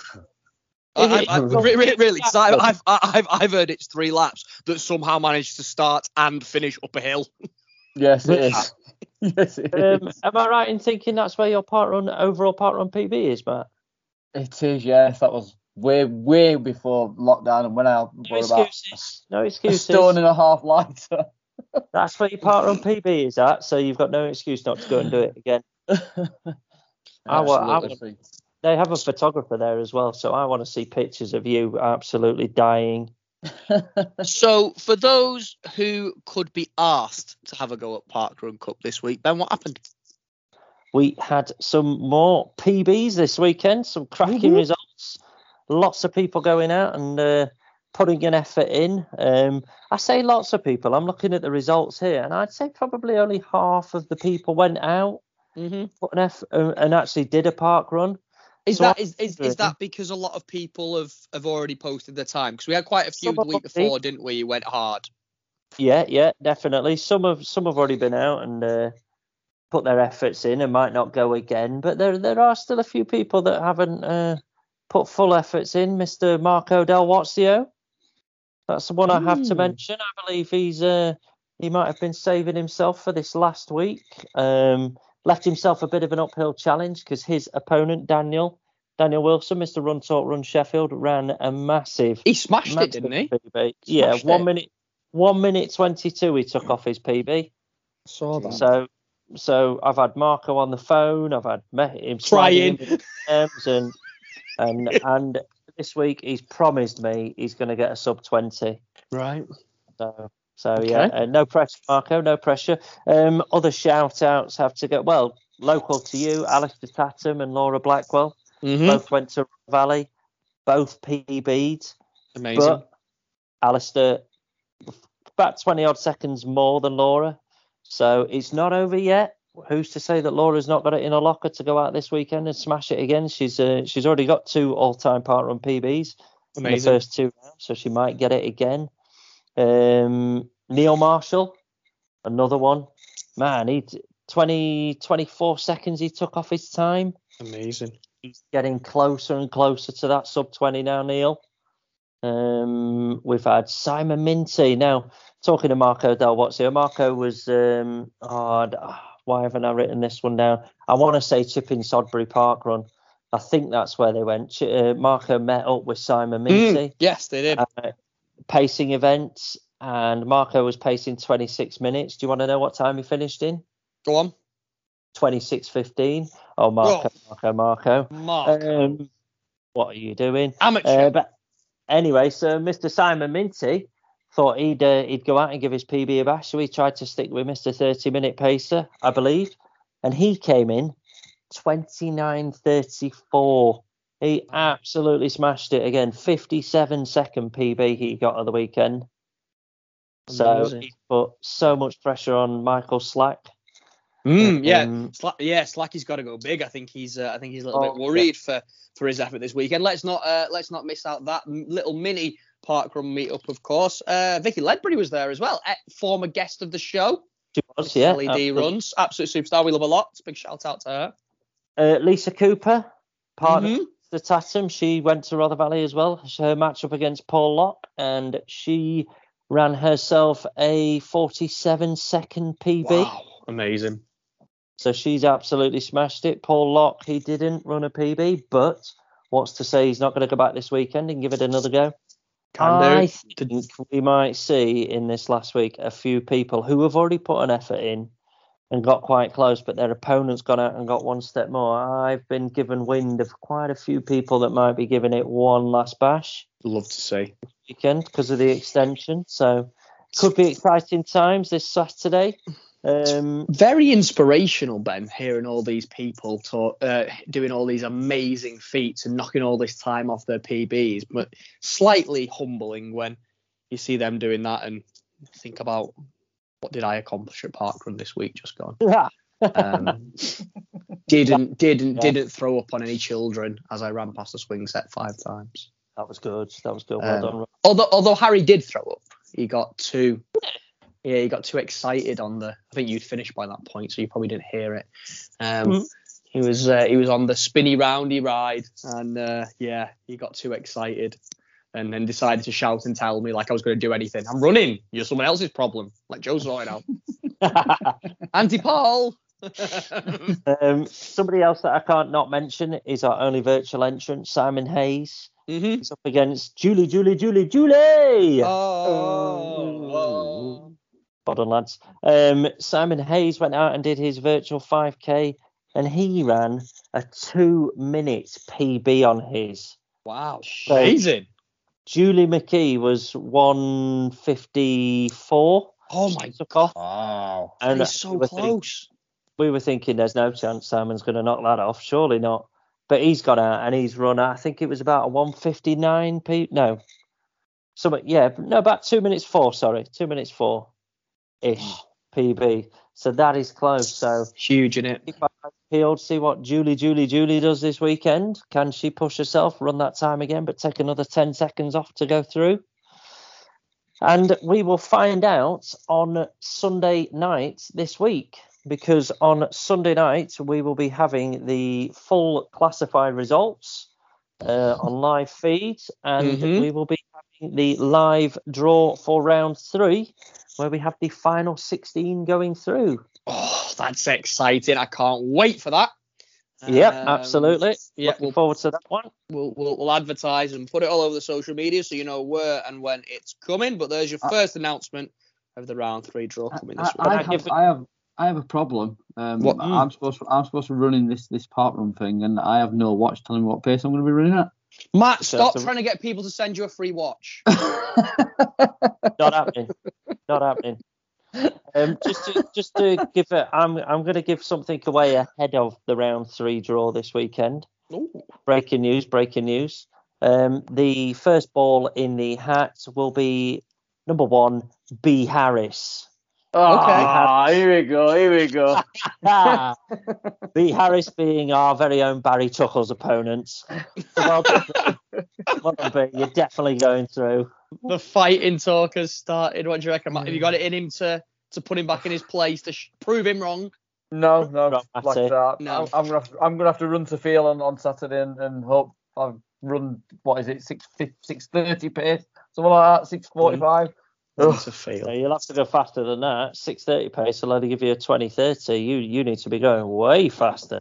I, it- I, I, re- re- really, 'cause I, I've, I've, I've heard it's three laps that somehow managed to start and finish up a hill. Yes, it is. yes, it Um, is. am I right in thinking that's where your park run overall park run PB is, Matt? It is, yes. That was way, way before lockdown and when I No were about excuses. No a excuses. stone and a half lighter. That's where your park run PB is at, so you've got no excuse not to go and do it again. I wa- I Absolutely. They have a photographer there as well, so I want to see pictures of you absolutely dying. So, for those who could be asked to have a go at Park Run Cup this week, Ben, what happened? We had some more PBs this weekend, some cracking results. Lots of people going out and uh, putting an effort in. Um, I say lots of people. I'm looking at the results here, and I'd say probably only half of the people went out, Mm-hmm. put an effort, uh, and actually did a park run. Is So that is, is, is that because a lot of people have, have already posted their time? Because we had quite a few Some the week before, didn't we? You went hard. Yeah, yeah, definitely. Some have some have already been out and uh, put their efforts in and might not go again, but there there are still a few people that haven't uh, put full efforts in. Mr. Marco Del Wazio, that's the one I have to Hmm. mention. I believe he's uh, he might have been saving himself for this last week. Um, left himself a bit of an uphill challenge because his opponent Daniel Daniel Wilson, Mr. Run Talk Run Sheffield, ran a massive He smashed it, didn't he? PB. Yeah, one it. minute, one minute twenty-two. He took off his PB. Saw that. So, so I've had Marco on the phone. I've had him Trying. in with and and and this week he's promised me he's going to get a sub twenty. Right. So, so yeah, uh, no pressure, Marco, no pressure. Um, other shout outs have to go. Well, local to you, Alistair Tatum and Laura Blackwell Mm-hmm. both went to Valley, both PB'd. Amazing. But Alistair, about 20 odd seconds more than Laura. So it's not over yet. Who's to say that Laura's not got it in her locker to go out this weekend and smash it again? She's uh, she's already got two all-time park run PBs in the first two rounds, so she might get it again. Um, Neil Marshall, another one. Man, he 20 24 seconds he took off his time Amazing. he's getting closer and closer to that sub 20 now, Neil. Um, we've had Simon Minty. Now, talking to Marco Del Wazio, Marco was, um, oh, why haven't I written this one down? I want to say Chipping Sodbury Park Run. I think that's where they went. Uh, Marco met up with Simon Minty, Mm, yes, they did. uh, pacing events, and Marco was pacing 26 minutes. Do you want to know what time he finished in? Go on. 26.15. Oh, Marco, Marco, Marco. Mark. Um, what are you doing? Amateur. Uh, but anyway, so Mr. Simon Minty thought he'd uh, he'd go out and give his PB a bash, so he tried to stick with Mr. 30 minute pacer, I believe, and he came in 29.34. He absolutely smashed it again. 57 second PB he got at the weekend. So he put so much pressure on Michael Slack. Mm, yeah, Um, Sla- yeah, Slacky's got to go big. I think he's, uh, I think he's a little Oh, bit worried for, for his effort this weekend. Let's not, uh, let's not miss out that little mini parkrun meetup, of course. Uh, Vicky Ledbury was there as well, eh, former guest of the show. She was, yeah. LED absolutely. runs, absolute superstar. We love a lot. Big shout out to her. Uh, Lisa Cooper, partner Mhm. the Tatum, she went to Rother Valley as well. Her match up against Paul Locke, and she ran herself a 47 second PB. Wow, amazing. So she's absolutely smashed it. Paul Locke, he didn't run a PB, but what's to say he's not going to go back this weekend and give it another go? I think we might see in this last week a few people who have already put an effort in and got quite close, but their opponent's gone out and got one step more. I've been given wind of quite a few people that might be giving it one last bash Love to see. weekend because of the extension. So could be exciting times this Saturday. Um, Very inspirational, Ben, hearing all these people talk, uh, doing all these amazing feats and knocking all this time off their PBs, but slightly humbling when you see them doing that and think about what did I accomplish at Parkrun this week just gone. Um, didn't didn't Yeah. didn't throw up on any children as I ran past the swing set five times. that was good. That was good. Well Um, done. Although although Harry did throw up, he got too yeah he got too excited on the. I think you'd finished by that point, so you probably didn't hear it. Um, Mhm. He was uh, he was on the spinny roundy ride, and uh, yeah, he got too excited, and then decided to shout and tell me like I was going to do anything. I'm running. You're someone else's problem. Like Joe's sorting out. Auntie Paul. um, somebody else that I can't not mention is our only virtual entrant, Simon Hayes. hmm He's up against Julie, Julie, Julie, Julie. Oh. Well done, lads. Um, Simon Hayes went out and did his virtual 5K, and he ran a two minute PB on his. Wow. So- Amazing. Julie McKee was 154. Oh my god! Wow. And He's so we think- close. we were thinking there's no chance Simon's going to knock that off. Surely not. But he's gone out and he's run. I think it was about a 159 p. No, so yeah, no, about two minutes four. Sorry, two minutes four, ish PB. So that is close. So Huge in it. keep peeled. See what Julie, Julie, Julie does this weekend. Can she push herself, run that time again, but take another 10 seconds off to go through? And we will find out on Sunday night this week because on Sunday night we will be having the full classified results uh, on live feeds and Mhm. we will be having the live draw for round three where we have the final 16 going through. Oh, that's exciting. I can't wait for that. Yep, Um, absolutely. Yeah, Looking we'll, forward to that one. we'll, we'll, we'll advertise and put it all over the social media so you know where and when it's coming. But there's your I- first announcement of the round three draw coming this I, I, week. Can I have, I have I have a problem. Um, What? I'm supposed to, I'm supposed to run in this this park run thing, and I have no watch telling me what pace I'm going to be running at. Matt, So- stop so- trying to get people to send you a free watch. Not happening. Not happening. Um, just to just to give it, I'm I'm going to give something away ahead of the round three draw this weekend. Ooh. Breaking news! Breaking news! Um, the first ball in the hat will be number one, B Harris. Ah, here we go. Here we go. B Harris being our very own Barry Tuckle's opponent. Well done, well done, B. You're definitely going through. The fighting talk has started. What do you reckon, Matt? Have you got it in him to, to put him back in his place to sh- prove him wrong? No, no, Right, like it. that. No. I'm, I'm gonna have to, I'm gonna have to run to field on, on Saturday and, and hope I've run what is it six six thirty pace something like that six forty five. It's a fail. Yeah, you'll have to go faster than that. 6:30 pace will only give you a 20:30. You you need to be going way faster.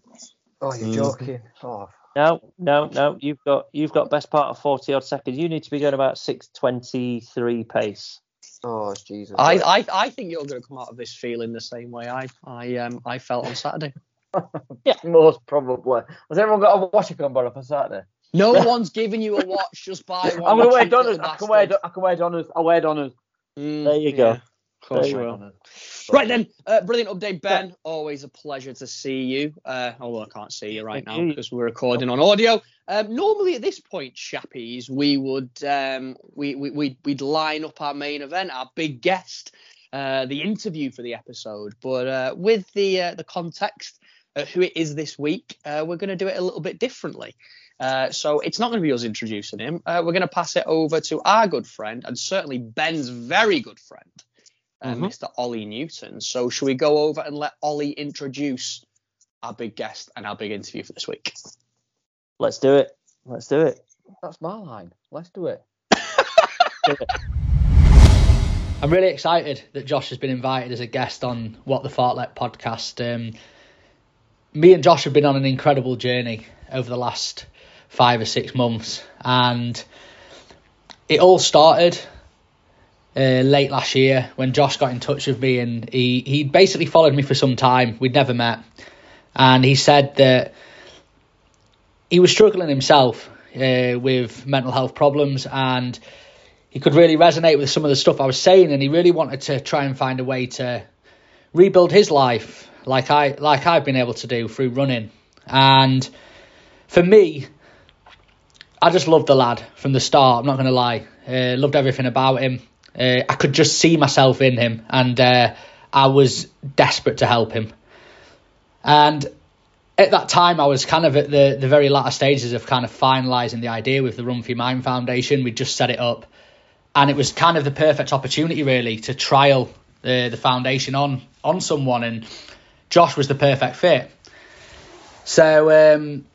Oh, you're Mm. joking. Oh, No, no, no. You've got you've got best part of 40 odd seconds. You need to be going about 6:23 pace. oh Jesus. I, I I think you're going to come out of this feeling the same way I I um I felt on Saturday. yeah, most probably. Has everyone got a watch you can borrow for Saturday? No one's giving you a watch. Just buy one. I'm gonna wear cheap Donners. I can wear. bastard. I can wear Donners. I wear Donners. Mm, There you go. yeah, Of course There you. Right then, uh, brilliant update, Ben. Always a pleasure to see you. Uh, although I can't see you right now because we're recording on audio. Um, normally at this point, chappies, we would um, we, we we'd, we'd line up our main event, our big guest, uh, the interview for the episode. But uh, with the uh, the context who it is this week, uh, we're going to do it a little bit differently. Uh, so it's not going to be us introducing him. Uh, we're going to pass it over to our good friend and certainly Ben's very good friend, uh, Mhm. Mr. Ollie Newton. So shall we go over and let Ollie introduce our big guest and our big interview for this week? Let's do it. Let's do it. That's my line. Let's do it. I'm really excited that Josh has been invited as a guest on What the Fartlek podcast. Um, me and Josh have been on an incredible journey over the last five or six months, and it all started uh, late last year when Josh got in touch with me, and he he basically followed me for some time. We'd never met, and he said that he was struggling himself uh, with mental health problems and he could really resonate with some of the stuff I was saying, and he really wanted to try and find a way to rebuild his life like I like I've been able to do through running. And for me, I just loved the lad from the start. I'm not going to lie. Uh, loved everything about him. Uh, I could just see myself in him, and uh, I was desperate to help him. And at that time, I was kind of at the, the very latter stages of kind of finalising the idea with the Run for Your Mind Foundation. We just set it up, and it was kind of the perfect opportunity, really, to trial the the foundation on on someone, and Josh was the perfect fit. So um,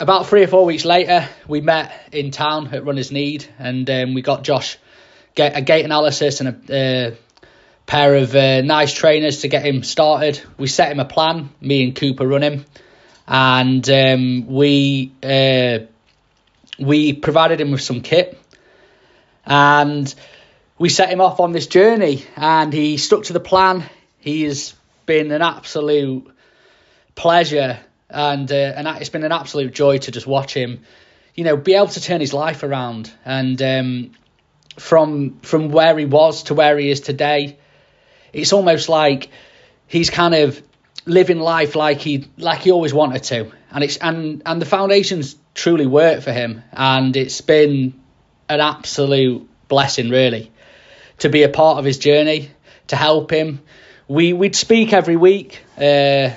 about three or four weeks later, we met in town at Runners Need, and um, we got Josh get a gait analysis and a uh, pair of uh, nice trainers to get him started. We set him a plan, me and Cooper run him, and um, we uh, we provided him with some kit, and we set him off on this journey, and he stuck to the plan. He has been an absolute pleasure, and uh, and it's been an absolute joy to just watch him, you know, be able to turn his life around, and um, from from where he was to where he is today, it's almost like he's kind of living life like he like he always wanted to, and it's and and the foundations truly work for him, and it's been an absolute blessing, really, to be a part of his journey, to help him. We we'd speak every week. Uh,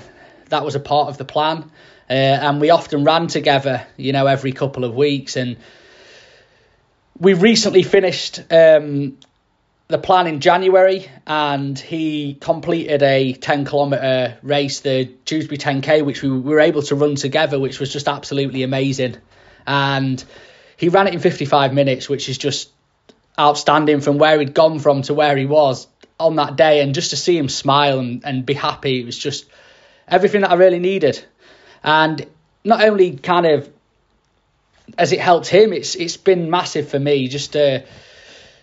that was a part of the plan, uh, and we often ran together. You know, every couple of weeks, and we recently finished um, the plan in January, and he completed a 10 kilometre race, the Dewsbury 10k, which we were able to run together, which was just absolutely amazing. And he ran it in 55 minutes, which is just outstanding from where he'd gone from to where he was on that day. And just to see him smile and, and be happy, it was just everything that I really needed. And not only kind of as it helped him, it's it's been massive for me just to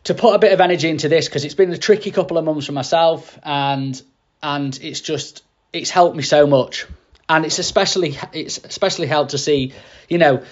to put a bit of energy into this because it's been a tricky couple of months for myself, and and it's just it's helped me so much, and it's especially it's especially helped to see, you know.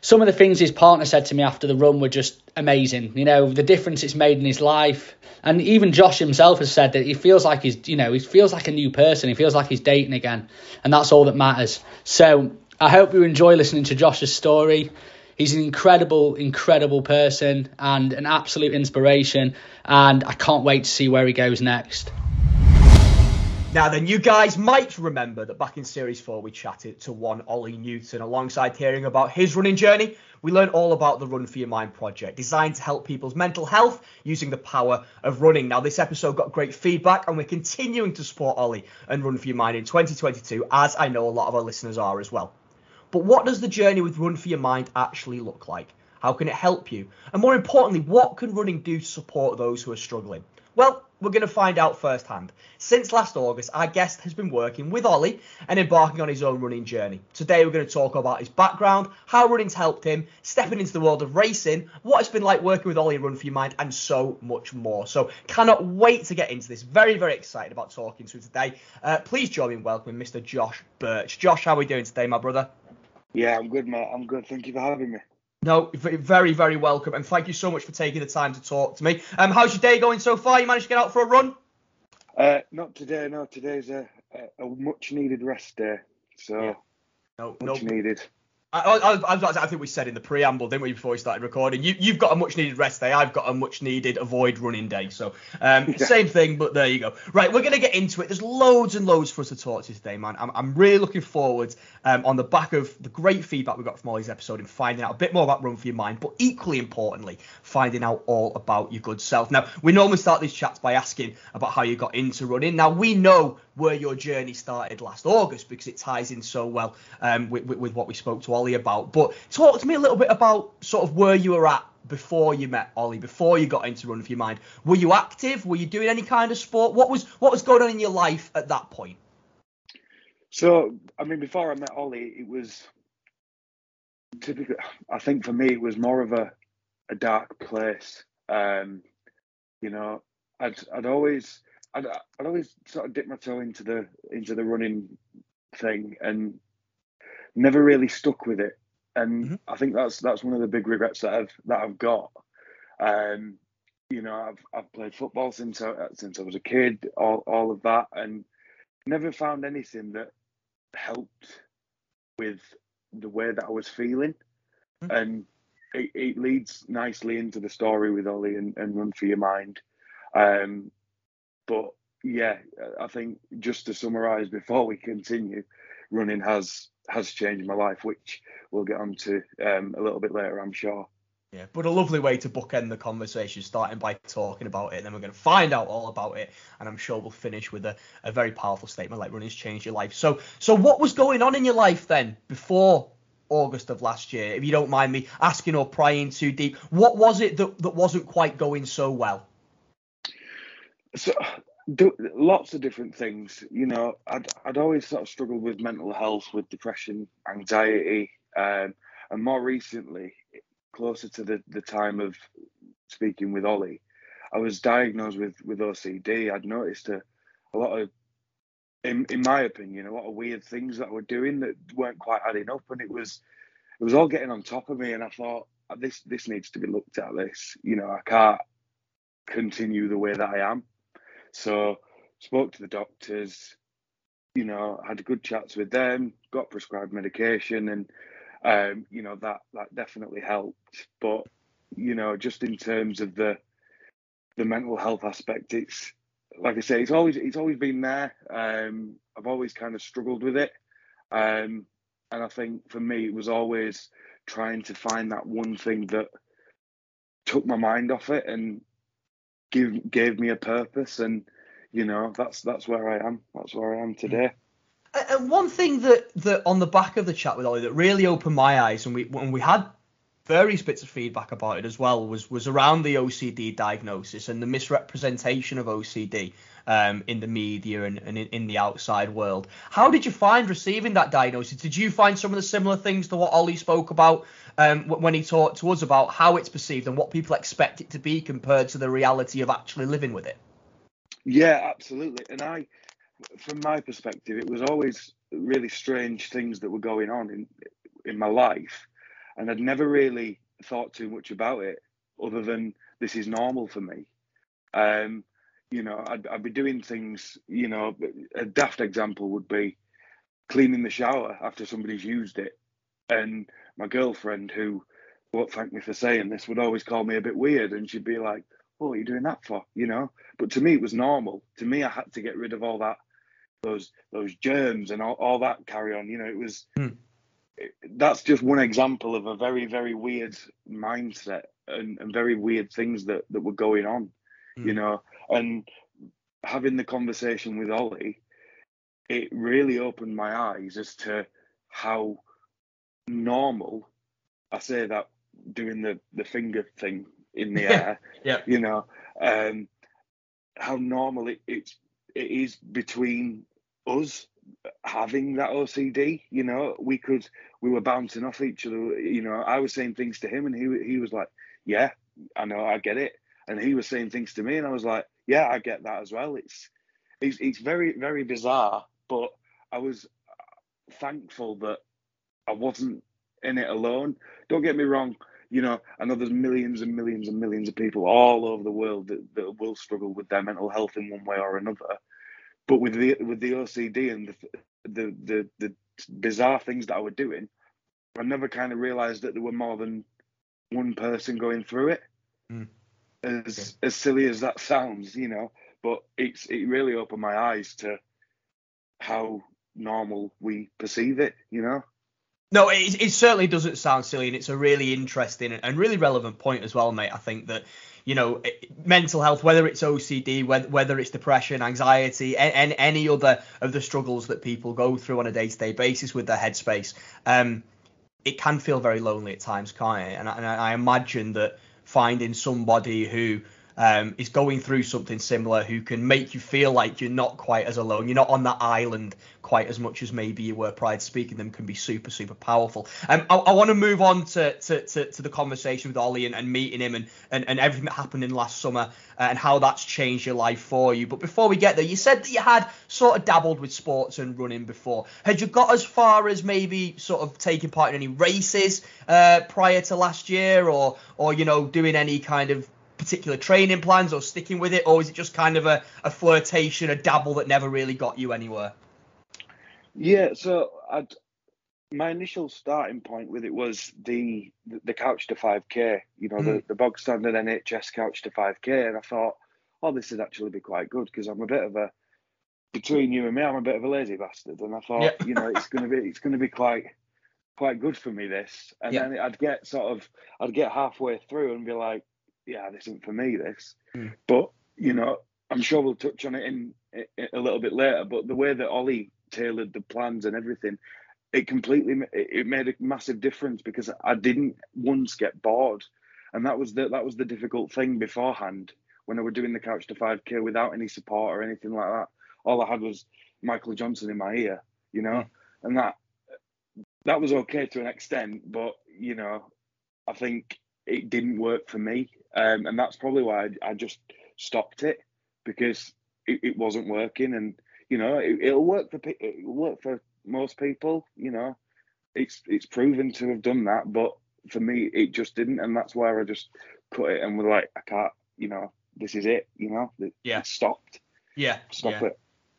Some of the things his partner said to me after the run were just amazing. You know, the difference it's made in his life. And even Josh himself has said that he feels like he's, you know, he feels like a new person. He feels like he's dating again. And that's all that matters. So I hope you enjoy listening to Josh's story. He's an incredible, incredible person and an absolute inspiration. And I can't wait to see where he goes next. Now then, you guys might remember that back in Series 4 we chatted to one Ollie Newton alongside hearing about his running journey. We learned all about the Run for Your Mind project, designed to help people's mental health using the power of running. Now, this episode got great feedback, and we're continuing to support Ollie and Run for Your Mind in 2022, as I know a lot of our listeners are as well. But what does the journey with Run for Your Mind actually look like? How can it help you? And more importantly, what can running do to support those who are struggling? Well, we're going to find out firsthand. Since last August, our guest has been working with Ollie and embarking on his own running journey. Today, we're going to talk about his background, how running's helped him, stepping into the world of racing, what it's been like working with Ollie Run for Your Mind, and so much more. So, cannot wait to get into this. Very, very excited about talking to him today. Uh, please join me in welcoming Mr. Josh Birch. Josh, how are we doing today, my brother? Yeah, I'm good, mate. I'm good. Thank you for having me. No, very, very welcome, and thank you so much for taking the time to talk to me. Um, how's your day going so far? You managed to get out for a run? Uh, not today. No, today's a, a, a much needed rest day. So Yeah. No, no. much needed. I, I, I, was about to- I think we said in the preamble, didn't we, before we started recording? You, you've got a much needed rest day. I've got a much needed avoid running day. So, um, same thing, but there you go. Right, we're going to get into it. There's loads and loads for us to talk to today, man. I'm, I'm really looking forward um, on the back of the great feedback we got from Ollie's episode and finding out a bit more about Run for Your Mind, but equally importantly, finding out all about your good self. Now, we normally start these chats by asking about how you got into running. Now, we know where your journey started last August because it ties in so well um, with, with, with what we spoke to Ollie about. But talk to me a little bit about sort of where you were at before you met Ollie, before you got into Run of Your Mind. Were you active? Were you doing any kind of sport? What was what was going on in your life at that point? So, I mean, before I met Ollie, it was typically, I think for me, it was more of a, a dark place. Um, you know, I'd, I'd always, I'd, I'd always sort of dip my toe into the, into the running thing and never really stuck with it. And Mhm. I think that's, that's one of the big regrets that I've, that I've got. Um, you know, I've I've played football since I, since I was a kid, all all of that, and never found anything that helped with the way that I was feeling, Mhm. and it, it leads nicely into the story with Ollie and, and Run for Your Mind, um, but yeah, I think just to summarise before we continue, running has has changed my life, which we'll get on to um, a little bit later, I'm sure. Yeah, but a lovely way to bookend the conversation, starting by talking about it, and then we're going to find out all about it, and I'm sure we'll finish with a, a very powerful statement like running's changed your life. So, so what was going on in your life then before August of last year? If you don't mind me asking or prying too deep, what was it that, that wasn't quite going so well? So, do, lots of different things. You know, I'd I'd always sort of struggled with mental health, with depression, anxiety, um, and more recently, closer to the, the time of speaking with Ollie, I was diagnosed with with OCD. I'd noticed a, a lot of, in in my opinion, a lot of weird things that I were doing that weren't quite adding up, and it was it was all getting on top of me. And I thought this this needs to be looked at. This, you know, I can't continue the way that I am. So spoke to the doctors, you know, had good chats with them, got prescribed medication, and um, you know that that definitely helped. But you know, just in terms of the the mental health aspect, it's like I say, it's always it's always been there. Um, I've always kind of struggled with it, um, and I think for me it was always trying to find that one thing that took my mind off it and give gave me a purpose and you know that's that's where I am. That's where I am today. And- one thing that that on the back of the chat with Ollie that really opened my eyes, and we when we had various bits of feedback about it as well, was was around the OCD diagnosis and the misrepresentation of OCD um, in the media and, and in, in the outside world. How did you find receiving that diagnosis? Did you find some of the similar things to what Ollie spoke about um, when he talked to us about how it's perceived and what people expect it to be compared to the reality of actually living with it? yeah absolutely and I from my perspective it was always really strange things that were going on in in my life and I'd never really thought too much about it other than this is normal for me. Um you know I'd, I'd be doing things you know a daft example would be cleaning the shower after somebody's used it. And my girlfriend who won't thank me for saying this would always call me a bit weird and she'd be like what are you doing that for? You know? But to me it was normal. To me i had to get rid of all that those those germs and all, all that carry on. You know it was Hmm. It, that's just one example of a very very weird mindset and, and very weird things that that were going on you Hmm. know and having the conversation with ollie it really opened my eyes as to how normal i say that doing the the finger thing in the air Yeah. you know um how normal it, it's it is between us having that OCD you know we could we were bouncing off each other you know I was saying things to him and he he was like yeah I know I get it and he was saying things to me and I was like yeah I get that as well it's it's, it's very very bizarre but I was thankful that I wasn't in it alone don't get me wrong you know, I know there's millions and millions and millions of people all over the world that, that will struggle with their mental health in one way or another. But with the with the OCD and the the the, the bizarre things that I were doing, I never kind of realised that there were more than one person going through it. Mm. As as silly as that sounds, you know, but it's it really opened my eyes to how normal we perceive it, you know. No, it, it certainly doesn't sound silly, and it's a really interesting and really relevant point as well, mate. I think that you know mental health, whether it's OCD, whether, whether it's depression, anxiety, and, and any other of the struggles that people go through on a day-to-day basis with their headspace, um, it can feel very lonely at times, can't it? And and I imagine that finding somebody who um, is going through something similar who can make you feel like you're not quite as alone, you're not on that island quite as much as maybe you were prior to speaking them can be super super powerful. Um, I, I want to move on to, to, to, to the conversation with Ollie and, and meeting him and, and, and everything that happened in last summer uh, and how that's changed your life for you. But before we get there, you said that you had sort of dabbled with sports and running before. Had you got as far as maybe sort of taking part in any races uh, prior to last year, or or you know doing any kind of particular training plans or sticking with it, or is it just kind of a, a flirtation, a dabble that never really got you anywhere? Yeah, so I'd, my initial starting point with it was the the couch to 5k, you know, the, hmm. the bog standard NHS couch to 5k, and I thought, oh, this would actually be quite good because I'm a bit of a between you and me, I'm a bit of a lazy bastard, and I thought, Yeah. you know, it's gonna be it's gonna be quite quite good for me this, and Yeah. then I'd get sort of I'd get halfway through and be like, yeah, this isn't for me this, Mm. but you know, I'm sure we'll touch on it in, a little bit later, but the way that Ollie tailored the plans and everything, it completely it made a massive difference because I didn't once get bored, and that was the that was the difficult thing beforehand when I were doing the couch to 5k without any support or anything like that. All I had was Michael Johnson in my ear, you know, and that that was okay to an extent, but you know, I think it didn't work for me, um, and that's probably why I, I just stopped it because it, it wasn't working, and you know, it, it'll work for it'll work for most people, you know, it's it's proven to have done that, but for me, it just didn't, and that's why I just cut it and was like, I can't, you know, this is it, you know, it, Yeah. it stopped, Yeah, stop yeah. it.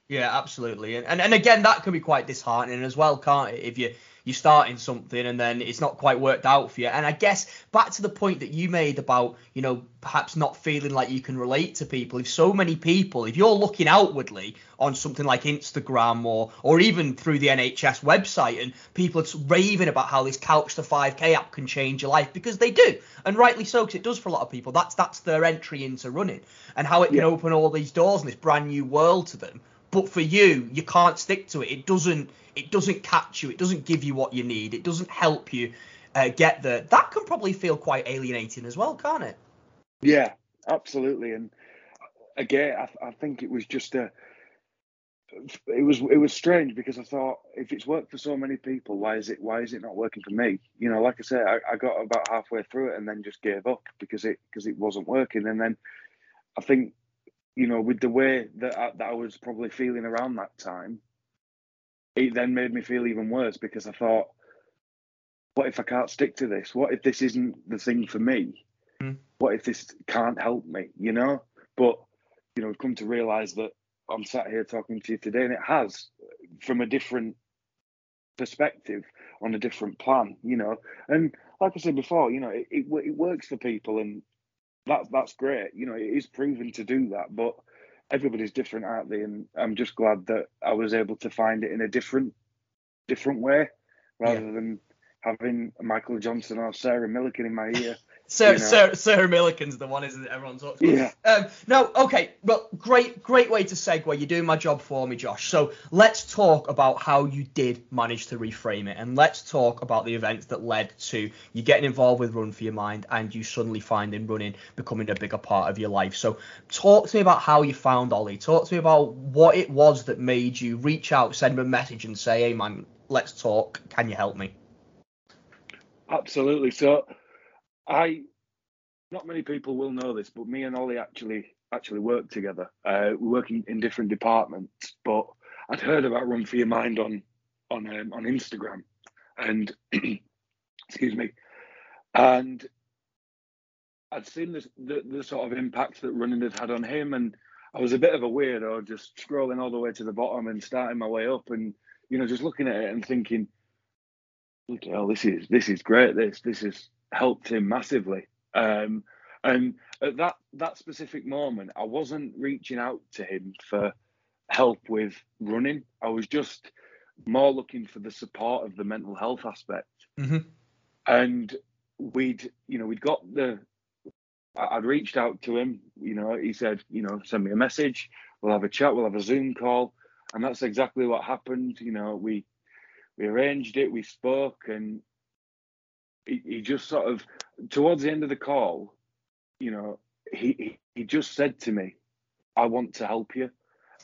Yeah, absolutely. And, and and again, that can be quite disheartening as well, can't it? If you you're starting something and then it's not quite worked out for you. And I guess back to the point that you made about, you know, perhaps not feeling like you can relate to people. If so many people, if you're looking outwardly on something like Instagram or or even through the NHS website and people are raving about how this Couch to 5K app can change your life because they do. And rightly so, because it does for a lot of people. That's that's their entry into running and how it can Yeah. open all these doors and this brand new world to them but for you you can't stick to it it doesn't it doesn't catch you it doesn't give you what you need it doesn't help you uh, get there that can probably feel quite alienating as well can't it Yeah, absolutely. And again, I, I think it was just a. It was it was strange because I thought if it's worked for so many people, why is it why is it not working for me? You know, like I said, I, I got about halfway through it and then just gave up because it because it wasn't working. And then I think, you know, with the way that I, that I was probably feeling around that time, it then made me feel even worse because I thought, what if I can't stick to this? What if this isn't the thing for me? Hmm. what if this can't help me, you know? But, you know, I've come to realise that I'm sat here talking to you today and it has from a different perspective on a different plan, you know. And like I said before, you know, it, it, it works for people and that, that's great. You know, it is proven to do that, but everybody's different, aren't they? And I'm just glad that I was able to find it in a different, different way rather than having Michael Johnson or Sarah Millican in my ear. Sarah, You know. Sarah, Sarah Millican's the one, isn't it? Everyone talks about. Yeah. Um, no, okay. Well, great, great way to segue. You're doing my job for me, Josh. So let's talk about how you did manage to reframe it, and let's talk about the events that led to you getting involved with Run for Your Mind and you suddenly finding running becoming a bigger part of your life. So talk to me about how you found Ollie. Talk to me about what it was that made you reach out, send him a message, and say, "Hey, man, let's talk. Can you help me?" Absolutely. So, I, not many people will know this, but me and Ollie actually actually work together. Uh, we work in, in different departments, but I'd heard about Run for Your Mind on on um, on Instagram, and excuse me, and I'd seen this, the the sort of impact that running had had on him, and I was a bit of a weirdo, just scrolling all the way to the bottom and starting my way up, and you know, just looking at it and thinking, look hell, this is this is great. This this has helped him massively. Um, and at that that specific moment, I wasn't reaching out to him for help with running. I was just more looking for the support of the mental health aspect. Mhm. And we'd you know we'd got the I'd reached out to him. You know, he said, you know, send me a message. We'll have a chat. We'll have a Zoom call, and that's exactly what happened. You know, we we arranged it. We spoke, and he, he just sort of towards the end of the call, you know, he he- he just said to me, "I want to help you,"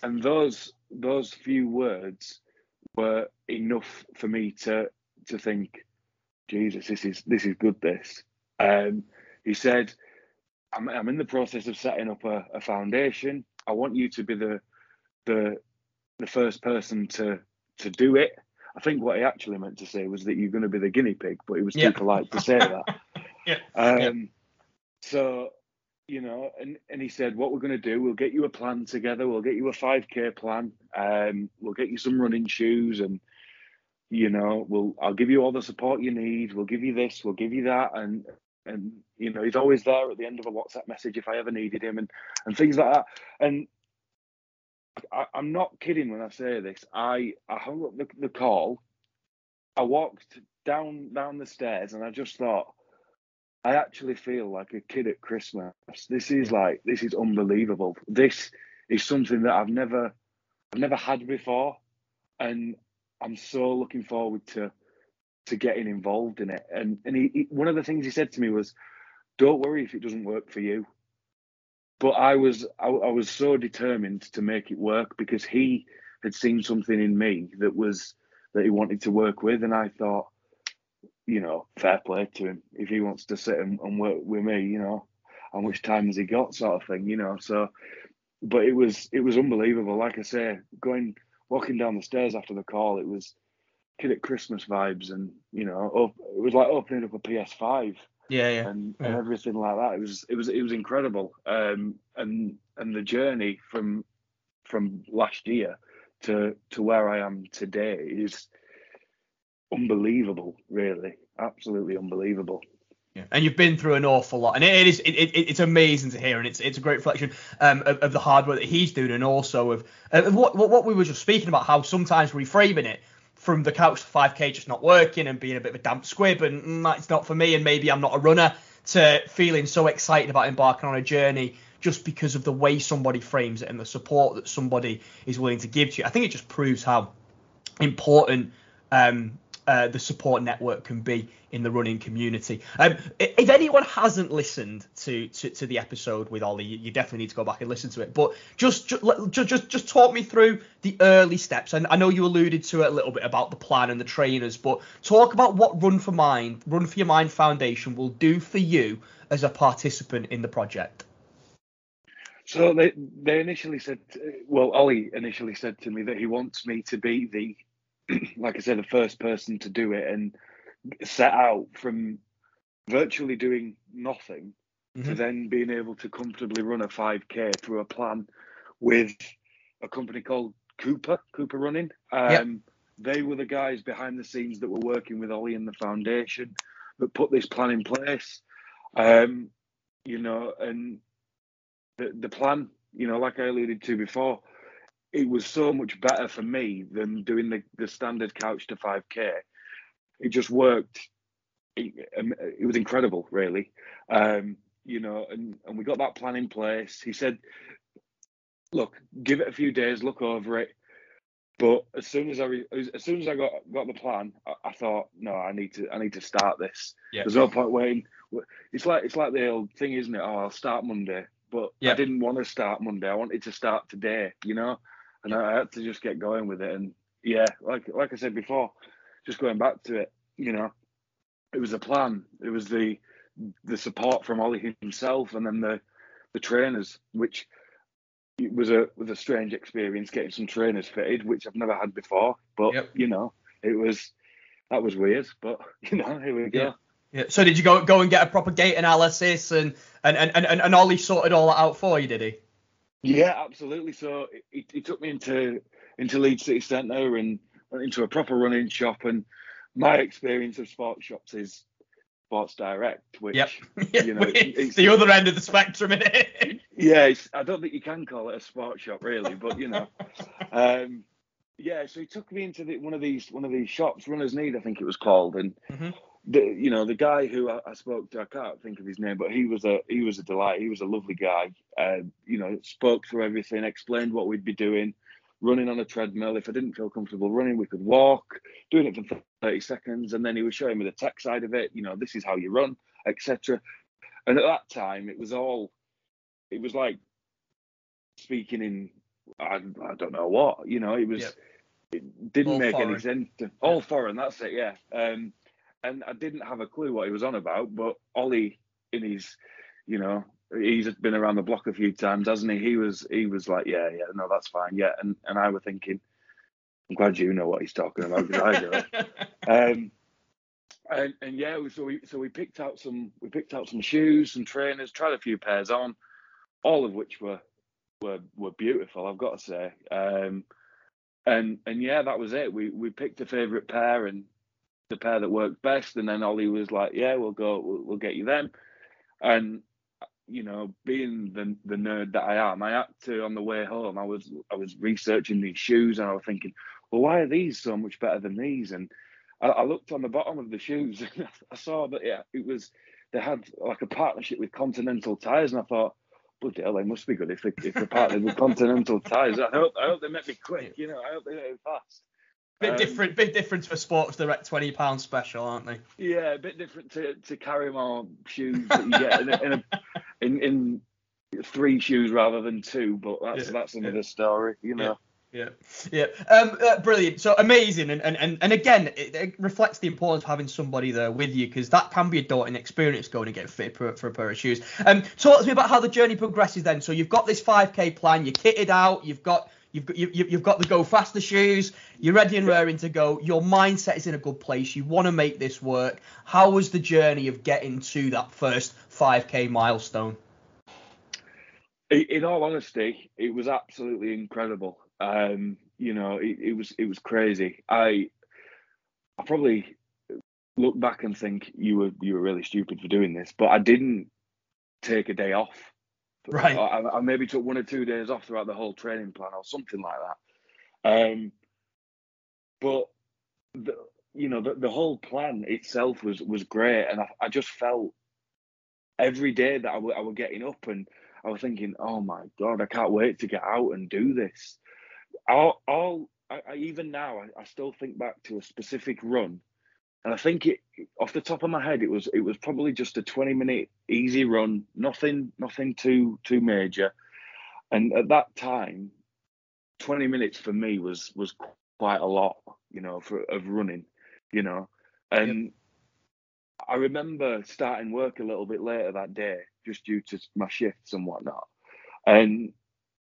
and those those few words were enough for me to to think, Jesus, this is this is good. This. Um, he said, I'm, I'm in the process of setting up a, a foundation. I want you to be the the the first person to to do it. I think what he actually meant to say was that you're going to be the guinea pig, but he was Yeah. too polite to say that. Yeah. Um, So you know, and, and he said, what we're going to do, we'll get you a plan together. We'll get you a 5K plan. Um, we'll get you some running shoes and, you know, we'll, I'll give you all the support you need. We'll give you this, we'll give you that. And, and, you know, he's always there at the end of a WhatsApp message if I ever needed him and, and things like that. And I, I'm not kidding when I say this. I, I hung up the, the call. I walked down, down the stairs and I just thought, I actually feel like a kid at Christmas. This is like this is unbelievable. This is something that I've never I've never had before, and I'm so looking forward to to getting involved in it. And and he, he, one of the things he said to me was, "Don't worry if it doesn't work for you." But I was I, I was so determined to make it work because he had seen something in me that was that he wanted to work with, and I thought you know, fair play to him. If he wants to sit and, and, work with me, you know, how much time has he got, sort of thing, you know. So, but it was it was unbelievable. Like I say, going walking down the stairs after the call, it was kid at Christmas vibes, and you know, it was like opening up a PS5. Yeah, yeah, and, yeah. and everything like that. It was it was it was incredible. Um, and and the journey from from last year to to where I am today is unbelievable, really, absolutely unbelievable. Yeah. And you've been through an awful lot, and it, it is it, it, it's amazing to hear, and it's it's a great reflection um, of, of the hard work that he's doing, and also of, of what, what what we were just speaking about, how sometimes reframing it from the couch to 5k just not working and being a bit of a damp squib, and mm, it's not for me, and maybe I'm not a runner, to feeling so excited about embarking on a journey just because of the way somebody frames it and the support that somebody is willing to give to you. I think it just proves how important um, uh, the support network can be in the running community. Um, if anyone hasn't listened to, to, to the episode with Ollie, you definitely need to go back and listen to it. But just just just, just talk me through the early steps. And I know you alluded to it a little bit about the plan and the trainers, but talk about what Run for Mind, Run for Your Mind Foundation will do for you as a participant in the project. So they they initially said, well, Ollie initially said to me that he wants me to be the like I said, the first person to do it and set out from virtually doing nothing mm-hmm. to then being able to comfortably run a 5k through a plan with a company called Coopah, Coopah Running. Um, yep. They were the guys behind the scenes that were working with Ollie and the foundation that put this plan in place. Um, you know, and the the plan, you know, like I alluded to before, it was so much better for me than doing the, the standard couch to 5k it just worked it, um, it was incredible really um, you know and, and we got that plan in place he said look give it a few days look over it but as soon as I as soon as I got got the plan, I, I, thought, no, I need to I need to start this. Yeah. There's no point waiting. It's like it's like the old thing, isn't it? Oh, I'll start Monday, but yeah. I didn't want to start Monday. I wanted to start today, you know and I had to just get going with it. And yeah, like like I said before, just going back to it, you know, it was a plan. It was the the support from Ollie himself, and then the the trainers, which it was a was a strange experience getting some trainers fitted, which I've never had before. But yep. you know, it was that was weird. But you know, here we go. Yeah. Yeah. So did you go go and get a proper gait analysis and and and and, and Ollie sorted all that out for you, did he? Yeah, absolutely. So he, he took me into into Leeds City Centre and into a proper running shop. And my experience of sports shops is Sports Direct, which yep. you know it's the other end of the spectrum, is it? yeah, I don't think you can call it a sports shop really, but you know, um, yeah. So he took me into the, one of these one of these shops, Runners Need, I think it was called, and mm-hmm the you know the guy who I, I, spoke to, I can't think of his name, but he was a he was a delight. He was a lovely guy. Uh, you know, spoke through everything, explained what we'd be doing, running on a treadmill. If I didn't feel comfortable running, we could walk, doing it for 30 seconds, and then he was showing me the tech side of it. You know, this is how you run, etc. And at that time, it was all, it was like speaking in I, I don't know what. You know, it was. Yep. It didn't all make foreign. any sense. To, all foreign. That's it. Yeah. Um, and I didn't have a clue what he was on about. But Ollie, in his, you know, he's been around the block a few times, hasn't he? He was he was like, yeah, yeah, no, that's fine, yeah. And and I were thinking, I'm glad you know what he's talking about because I don't. um, and, and yeah, so we so we picked out some we picked out some shoes, some trainers, tried a few pairs on, all of which were were were beautiful. I've got to say, um, and and yeah, that was it. We we picked a favourite pair and the pair that worked best, and then Ollie was like, "Yeah, we'll go, we'll, we'll get you them," and you know, being the the nerd that I am, I had to on the way home. I was I was researching these shoes, and I was thinking, well, why are these so much better than these? And I, I looked on the bottom of the shoes, and I saw that yeah, it was they had like a partnership with Continental Tires, and I thought, bloody hell, they must be good if they if they're partnered with Continental Tires. I hope I hope they make me quick, you know, I hope they make me fast. Bit Um, different, bit different for Sports Direct twenty pound special, aren't they? Yeah, a bit different to, to Karrimor shoes that you get in a, in, a, in in three shoes rather than two, but that's Yeah, that's another yeah. story, you know. Yeah, yeah, um, uh, brilliant. So amazing, and and and, and again, it, it reflects the importance of having somebody there with you because that can be a daunting experience going and get fit for, for a pair of shoes. Um, talk to me about how the journey progresses then. So you've got this 5k plan, you're kitted out, you've got you've got you, you've got the go faster shoes, you're ready and raring to go. Your mindset is in a good place. You want to make this work. How was the journey of getting to that first 5k milestone? In, in all honesty, it was absolutely incredible. Um, you know, it, it was it was crazy. I I probably look back and think you were you were really stupid for doing this, but I didn't take a day off. Right. I, I maybe took one or two days off throughout the whole training plan or something like that. Um, but the, you know, the, the whole plan itself was was great, and I, I just felt every day that I were, I were getting up and I was thinking, oh my god, I can't wait to get out and do this. All, all I, I, even now, I, I still think back to a specific run, and I think it off the top of my head, it was it was probably just a twenty minute easy run, nothing nothing too too major, and at that time, twenty minutes for me was was quite a lot, you know, for of running, you know, and. I remember starting work a little bit later that day, just due to my shifts and whatnot. And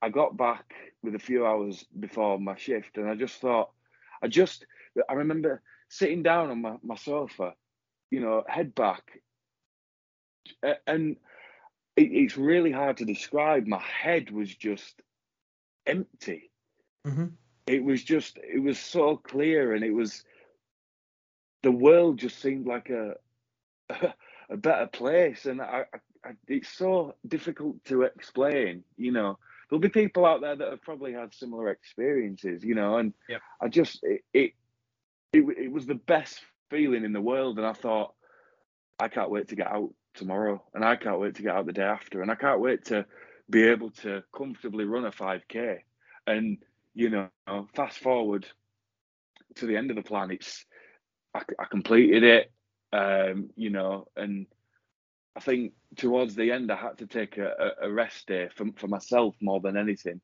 I got back with a few hours before my shift, and I just thought, I just, I remember sitting down on my, my sofa, you know, head back, and it, it's really hard to describe. My head was just empty. Mm-hmm. It was just, it was so clear, and it was, the world just seemed like a, a better place and I, I, it's so difficult to explain you know there'll be people out there that have probably had similar experiences you know and Yep. i just it, it it it was the best feeling in the world and i thought i can't wait to get out tomorrow and i can't wait to get out the day after and i can't wait to be able to comfortably run a 5k and you know fast forward to the end of the plan it's i, I completed it um, you know, and I think towards the end I had to take a, a rest day for, for myself more than anything,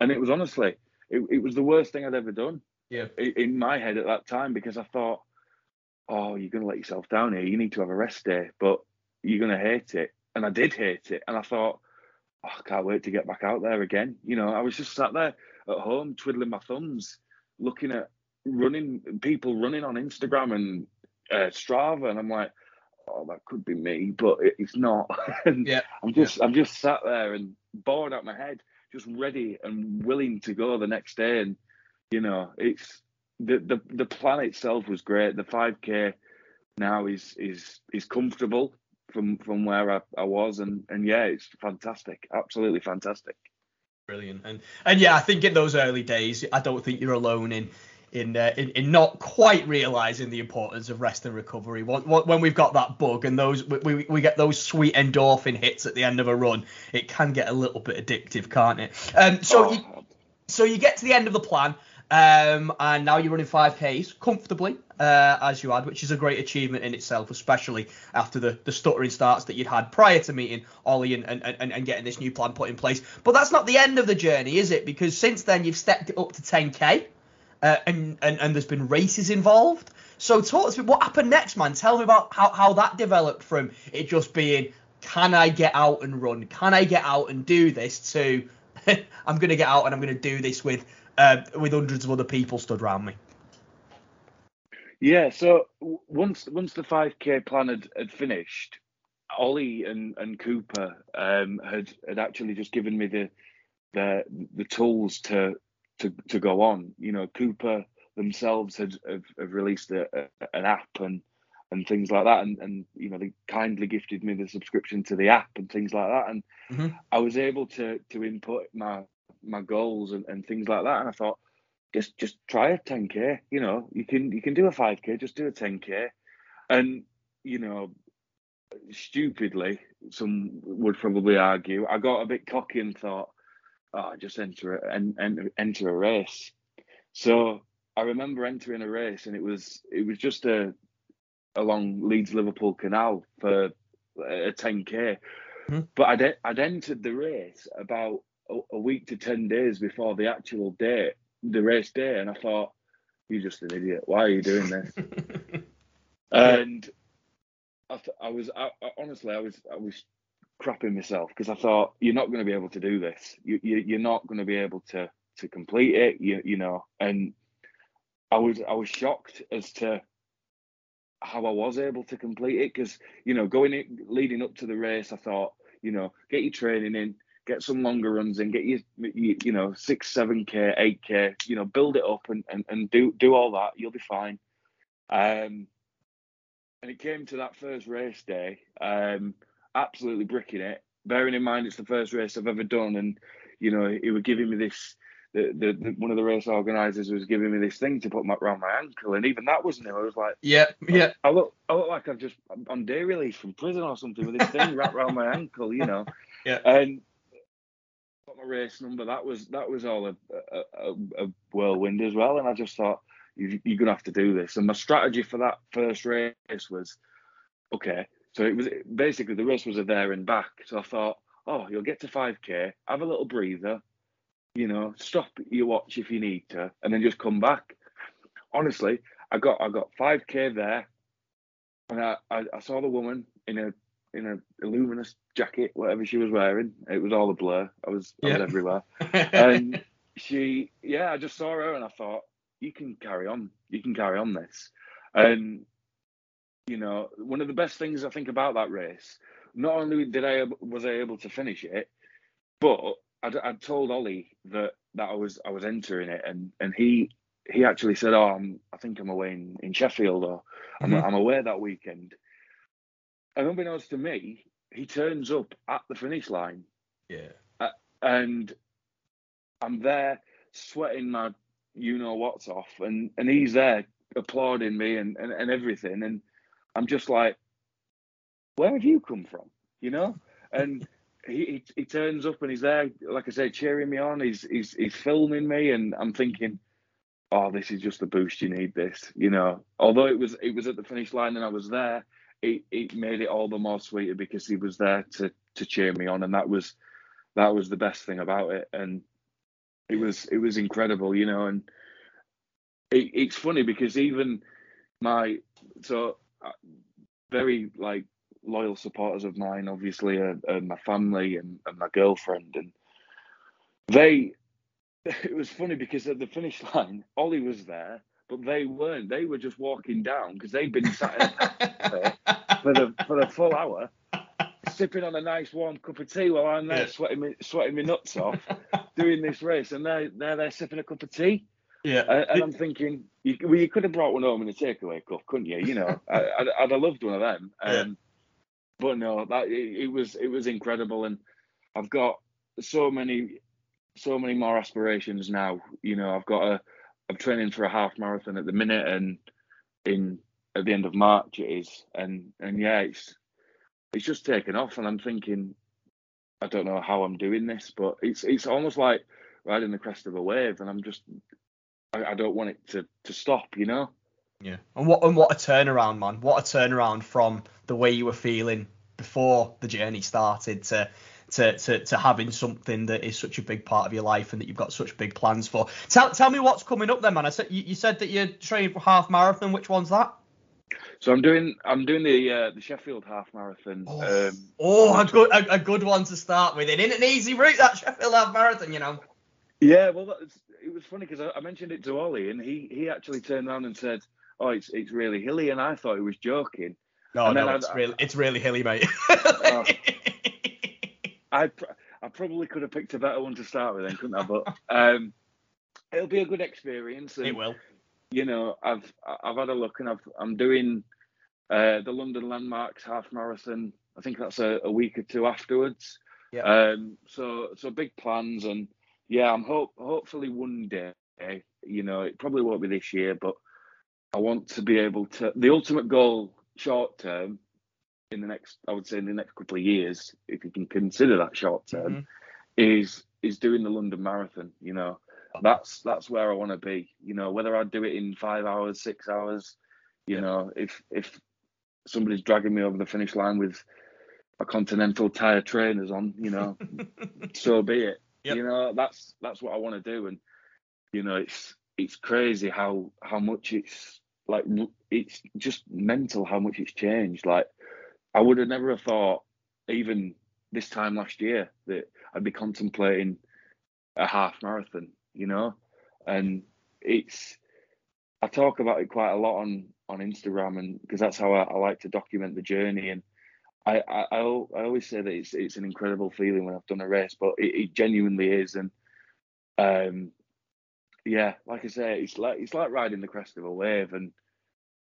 and it was honestly it, it was the worst thing I'd ever done Yeah. in my head at that time because I thought, oh, you're gonna let yourself down here. You need to have a rest day, but you're gonna hate it, and I did hate it, and I thought, oh, I can't wait to get back out there again. You know, I was just sat there at home twiddling my thumbs, looking at running people running on Instagram and uh, Strava, and I'm like, oh, that could be me, but it's not. and Yeah, I'm just, I'm just sat there and bored out my head, just ready and willing to go the next day. And you know, it's the the the plan itself was great. The 5k now is is is comfortable from from where I, I was, and and yeah, it's fantastic, absolutely fantastic. Brilliant. And and yeah, I think in those early days, I don't think you're alone in in uh, in, in not quite realizing the importance of rest and recovery. When, when we've got that bug and those we, we get those sweet endorphin hits at the end of a run, it can get a little bit addictive, can't it? Um, so Oh, you so you get to the end of the plan, um, and now you're running 5Ks comfortably, uh, as you had, which is a great achievement in itself, especially after the, the stuttering starts that you'd had prior to meeting Ollie and, and, and, and getting this new plan put in place. But that's not the end of the journey, is it? Because since then you've stepped it up to 10K, uh, and, and, and there's been races involved. So talk to me, what happened next, man? Tell me about how, how that developed from it just being, can I get out and run? Can I get out and do this? To I'm going to get out and I'm going to do this with uh, with hundreds of other people stood around me. Yeah, so once once the 5k plan had, had finished, Ollie and, and Coopah um, had had actually just given me the the the tools to to to go on. You know, Coopah themselves had have, have released a, a, an app and and things like that, and and you know they kindly gifted me the subscription to the app and things like that, and Mhm. I was able to to input my my goals and, and things like that, and I thought just just try a 10k. You know, you can you can do a 5k, just do a 10k, and you know, stupidly, some would probably argue, I got a bit cocky and thought, oh, just enter a, and, and enter a race. So I remember entering a race, and it was it was just a along Leeds Liverpool Canal for a 10k. Mhm. But I'd I'd entered the race about a, week to ten days before the actual date, the race day, and I thought, you're just an idiot. Why are you doing this? and I, th- I was I, I, honestly I was I was crapping myself because I thought you're not going to be able to do this. You, you you're not going to be able to to complete it. You you know, and I was I was shocked as to how I was able to complete it because you know going in, leading up to the race, I thought you know get your training in, get some longer runs in, get your you, you know six seven k eight k, you know build it up and, and and do do all that. You'll be fine. Um, and it came to that first race day, um, absolutely bricking it. Bearing in mind it's the first race I've ever done, and you know he was giving me this. The, the, the one of the race organisers was giving me this thing to put my, around my ankle, and even that was new. I was like, yeah, yeah. I look, I look like I've just I'm on day release from prison or something with this thing wrapped around my ankle, you know. Yeah. And got my race number. That was that was all a, a, a, whirlwind as well. And I just thought you, you're gonna have to do this. And my strategy for that first race was, okay. So it was basically the race was a there and back. So I thought, oh, you'll get to 5k, have a little breather, you know, stop your watch if you need to, and then just come back. Honestly, I got I got 5k there, and I, I, I saw the woman in a in a luminous jacket, whatever she was wearing. It was all a blur. I was I was everywhere, and she yeah, I just saw her and I thought you can carry on, you can carry on this, and you know one of the best things I think about that race, not only did I was I able to finish it, but I'd, I'd told Ollie that that I was I was entering it, and and he he actually said, "Oh, I'm, I think I'm away in, in Sheffield, or I'm, Mhm. I'm away that weekend." And unbeknownst to me, he turns up at the finish line, yeah. Uh, and I'm there sweating my you know what's off, and and he's there applauding me and and, and everything, and I'm just like, where have you come from, you know? And he, he he turns up and he's there, like I say, cheering me on. He's he's he's filming me, and I'm thinking, oh, this is just the boost you need. This, you know. Although it was it was at the finish line and I was there, it it made it all the more sweeter because he was there to to cheer me on, and that was that was the best thing about it. And it was it was incredible, you know. And it, it's funny because even my so uh, very like loyal supporters of mine, obviously, are, are my family and, and my girlfriend, and they. It was funny because at the finish line, Ollie was there, but they weren't. They were just walking down because they'd been sat for the for the full hour, sipping on a nice warm cup of tea while I'm there Yeah. sweating me sweating my nuts off, doing this race, and they they're there sipping a cup of tea. yeah. And, and I'm thinking, you, well, you could have brought one home in a takeaway cup, couldn't you? You know, I, I'd, I'd have loved one of them. Um, Yeah. But no, that it, it was it was incredible, and I've got so many so many more aspirations now. You know, I've got a I'm training for a half marathon at the minute, and in at the end of March it is, and and yeah, it's it's just taken off, and I'm thinking, I don't know how I'm doing this, but it's it's almost like riding the crest of a wave, and I'm just I, I don't want it to to stop, you know. Yeah. And what and what a turnaround, man. What a turnaround from the way you were feeling before the journey started to to, to, to having something that is such a big part of your life and that you've got such big plans for. Tell tell me what's coming up then, man. I said you, you said that you're training for half marathon. Which one's that? So I'm doing I'm doing the uh, the Sheffield half marathon. Oh, Um, oh a good a, a good one to start with. It ain't an easy route that Sheffield half marathon, you know. yeah, well, that's, it was funny because I, I mentioned it to Ollie, and he he actually turned around and said, oh, it's it's really hilly, and I thought he was joking. No, And no, I- it's really, it's really hilly, mate. Oh. I pr- I probably could have picked a better one to start with, then couldn't I? But um, it'll be a good experience. And, it will. you know, I've I've had a look and I've I'm doing uh, the London Landmarks half marathon. I think that's a, a week or two afterwards. Yeah. Um. So so big plans and yeah, I'm hope hopefully one day. You know, it probably won't be this year, but I want to be able to. The ultimate goal, short term, in the next, I would say, in the next couple of years, if you can consider that short term, Mhm. is is doing the London Marathon. You know, that's that's where I want to be. You know, whether I do it in five hours, six hours, you know, if if somebody's dragging me over the finish line with a Continental tire trainers on, you know, so be it. Yep. You know, that's that's what I want to do, and you know, it's it's crazy how how much it's like it's just mental how much it's changed. Like I would have never have thought, even this time last year, that I'd be contemplating a half marathon. You know, and it's I talk about it quite a lot on on Instagram, and because that's how I, I like to document the journey and. I, I, I I always say that it's it's an incredible feeling when I've done a race, but it, it genuinely is, and um, yeah, like I say, it's like it's like riding the crest of a wave, and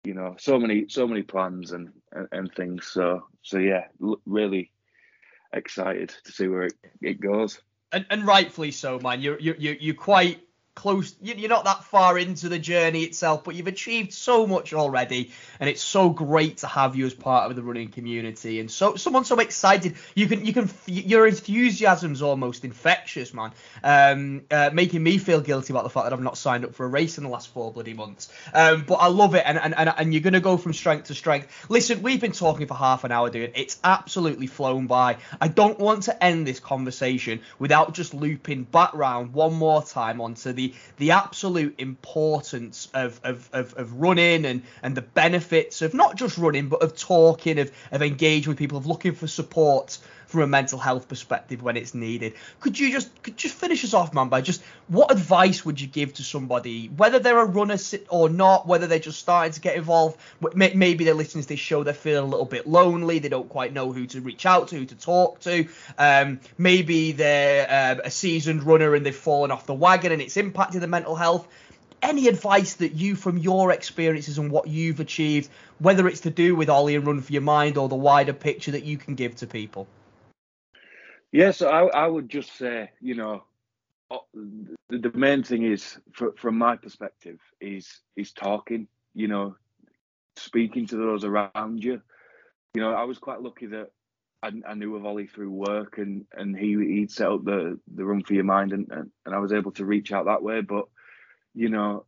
you know, so many so many plans and and, and things. So so yeah, really excited to see where it, it goes. and, and rightfully so, man. You're you're you're you're quite close. you- You're not that far into the journey itself, but you've achieved so much already, and it's so great to have you as part of the running community and so someone so excited. You can you can your enthusiasm's almost infectious, man. Um, uh, making me feel guilty about the fact that I've not signed up for a race in the last four bloody months. Um, but I love it, and and and, and you're gonna go from strength to strength. Listen, we've been talking for half an hour, dude. It's absolutely flown by. I don't want to end this conversation without just looping back round one more time onto the the absolute importance of of, of, of running and and the benefits of not just running but of talking of of engaging with people of looking for support from a mental health perspective when it's needed. Could you just could just finish us off, man, by just what advice would you give to somebody, whether they're a runner or not, whether they're just starting to get involved, maybe they're listening to this show, they're feeling a little bit lonely, they don't quite know who to reach out to, who to talk to. Um, maybe they're um, a seasoned runner and they've fallen off the wagon and it's impacted their mental health any advice that you from your experiences and what you've achieved whether it's to do with ollie and run for your mind or the wider picture that you can give to people Yeah, so I, I would just say, you know, the, the main thing is, for, from my perspective, is is talking. You know, speaking to those around you. You know, I was quite lucky that I, I knew of Ollie through work, and and he he'd set up the the run for your mind, and, and and I was able to reach out that way. But you know,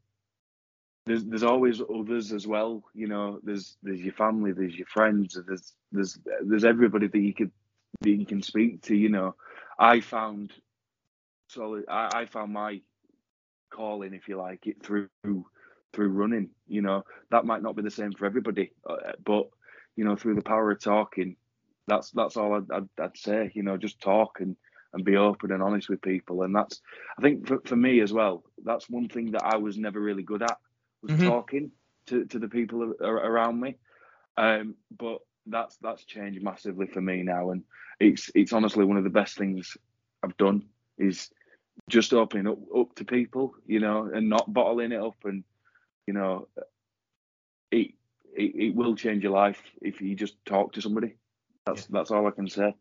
there's there's always others as well. You know, there's there's your family, there's your friends, there's there's there's everybody that you could that you can speak to. You know, I found solid. I, I found my calling, if you like, it through through running. You know, that might not be the same for everybody, uh, but you know, through the power of talking, that's that's all I'd, I'd, I'd say. You know, just talk and and be open and honest with people, and that's I think for, for me as well. That's one thing that I was never really good at was Mhm. talking to, to the people around me. Um, but that's that's changed massively for me now, and it's it's honestly one of the best things I've done is just opening up up to people, you know, and not bottling it up, and you know, it it, it will change your life if you just talk to somebody. That's that's all I can say.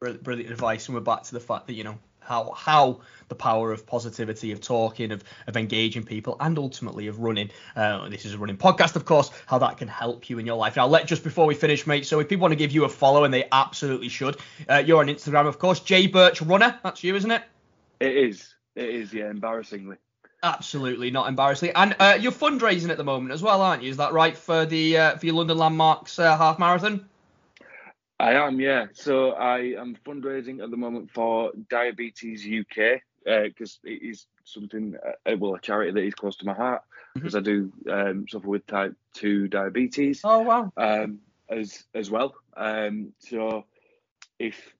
Brilliant, brilliant advice, and we're back to the fact that you know how how the power of positivity, of talking, of of engaging people, and ultimately of running. Uh, this is a running podcast, of course. How that can help you in your life. Now, let just before we finish, mate. So if people want to give you a follow, and they absolutely should, uh, you're on Instagram, of course. J Birch Runner. That's you, isn't it? It is. It is. Yeah. Embarrassingly. Absolutely not embarrassingly. And uh, you're fundraising at the moment as well, aren't you? Is that right for the uh, for your London Landmarks uh, half marathon? I am, yeah. So I am fundraising at the moment for Diabetes UK because it is something, uh, well, a charity that is close to my heart because I do um, suffer with type two diabetes Oh wow. um, as as well. Um, so if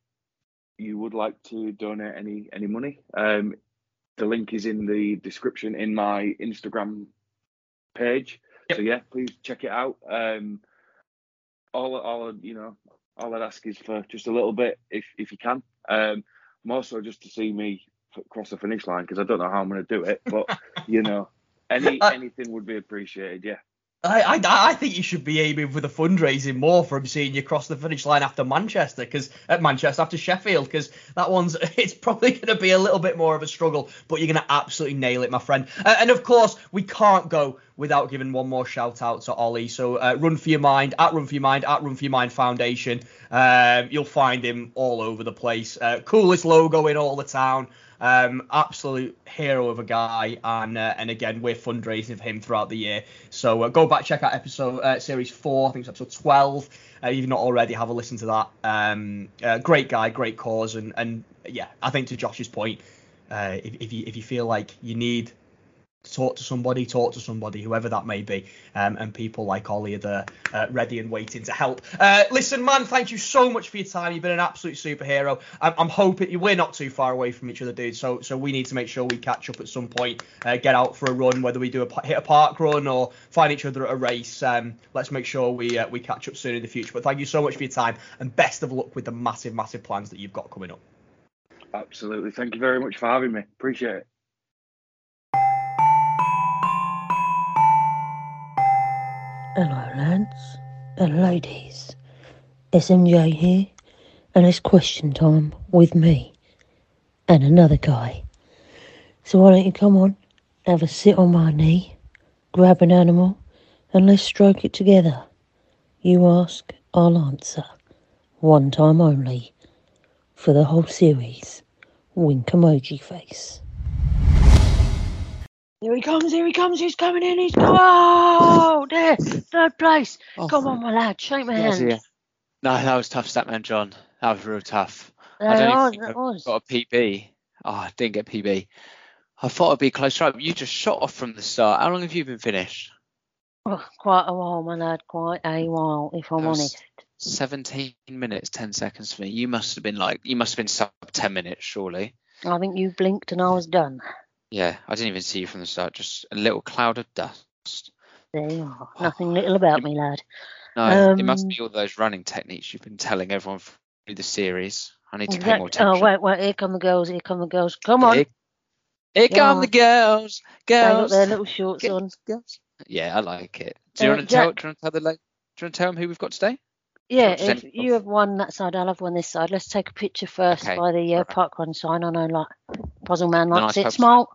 you would like to donate any any money, um, the link is in the description in my Instagram page. Yep. So yeah, please check it out. Um, all all you know, all I'd ask is for just a little bit if if you can. Um, more so just to see me cross the finish line because I don't know how I'm going to do it, but you know, any anything would be appreciated. Yeah. I, I I think you should be aiming for the fundraising more from seeing you cross the finish line after Manchester, because at Manchester after Sheffield, because that one's it's probably going to be a little bit more of a struggle, but you're going to absolutely nail it, my friend. Uh, and of course, we can't go without giving one more shout out to Ollie. So uh, Run for Your Mind at Run for Your Mind at Run for Your Mind Foundation. Um, you'll find him all over the place. Uh, coolest logo in all the town. Um, absolute hero of a guy, and uh, and again we're fundraising for him throughout the year. So uh, go back check out episode uh, series four, I think it's episode twelve. Uh, if you've not already, have a listen to that. Um, uh, great guy, great cause, and and yeah, I think to Josh's point, uh, if, if you if you feel like you need talk to somebody, talk to somebody, whoever that may be, um, and people like Ollie are there, uh, ready and waiting to help. Uh, listen, man, thank you so much for your time. You've been an absolute superhero. I'm, I'm hoping we're not too far away from each other, dude. So so we need to make sure we catch up at some point, uh, get out for a run, whether we do a hit a park run or find each other at a race. Um, let's make sure we uh, we catch up soon in the future. But thank you so much for your time and best of luck with the massive massive plans that you've got coming up. Absolutely. Thank you very much for having me. Appreciate it. Hello, lads and ladies. SMJ here, and it's question time with me and another guy. So why don't you come on, have a sit on my knee, grab an animal, and let's stroke it together. You ask, I'll answer. One time only. For the whole series. Wink emoji face. Here he comes, here he comes, he's coming in, he's coming. Oh, there, third place. Oh, Come on, my lad, shake my hand. No, that was tough, Statman John. That was real tough. I don't was, think I've was. got a PB. Oh, I didn't get PB. I thought I'd be closer up. You just shot off from the start. How long have you been finished? Oh, quite a while, my lad, quite a while, if I'm honest. 17 minutes, 10 seconds for me. You must have been like, you must have been sub 10 minutes, surely. I think you blinked and I was done. Yeah, I didn't even see you from the start. Just a little cloud of dust. There you are. Nothing little about me, lad. No, it must Um, be all those running techniques you've been telling everyone through the series. I need to pay more attention. oh, wait, wait, here come the girls, here come the girls. Come on. Here, here Yeah. come the girls, They got girls. their little shorts Girls, on. girls. Yeah, I like it. Do you Uh, want to tell? Do you want to tell the? like, Do you want to tell them who we've got today? Yeah, if you have one that side, I'll have one this side. Let's take a picture first Okay, by the uh, alright. park run sign. I know, like, Puzzle Man likes nice it. Smile.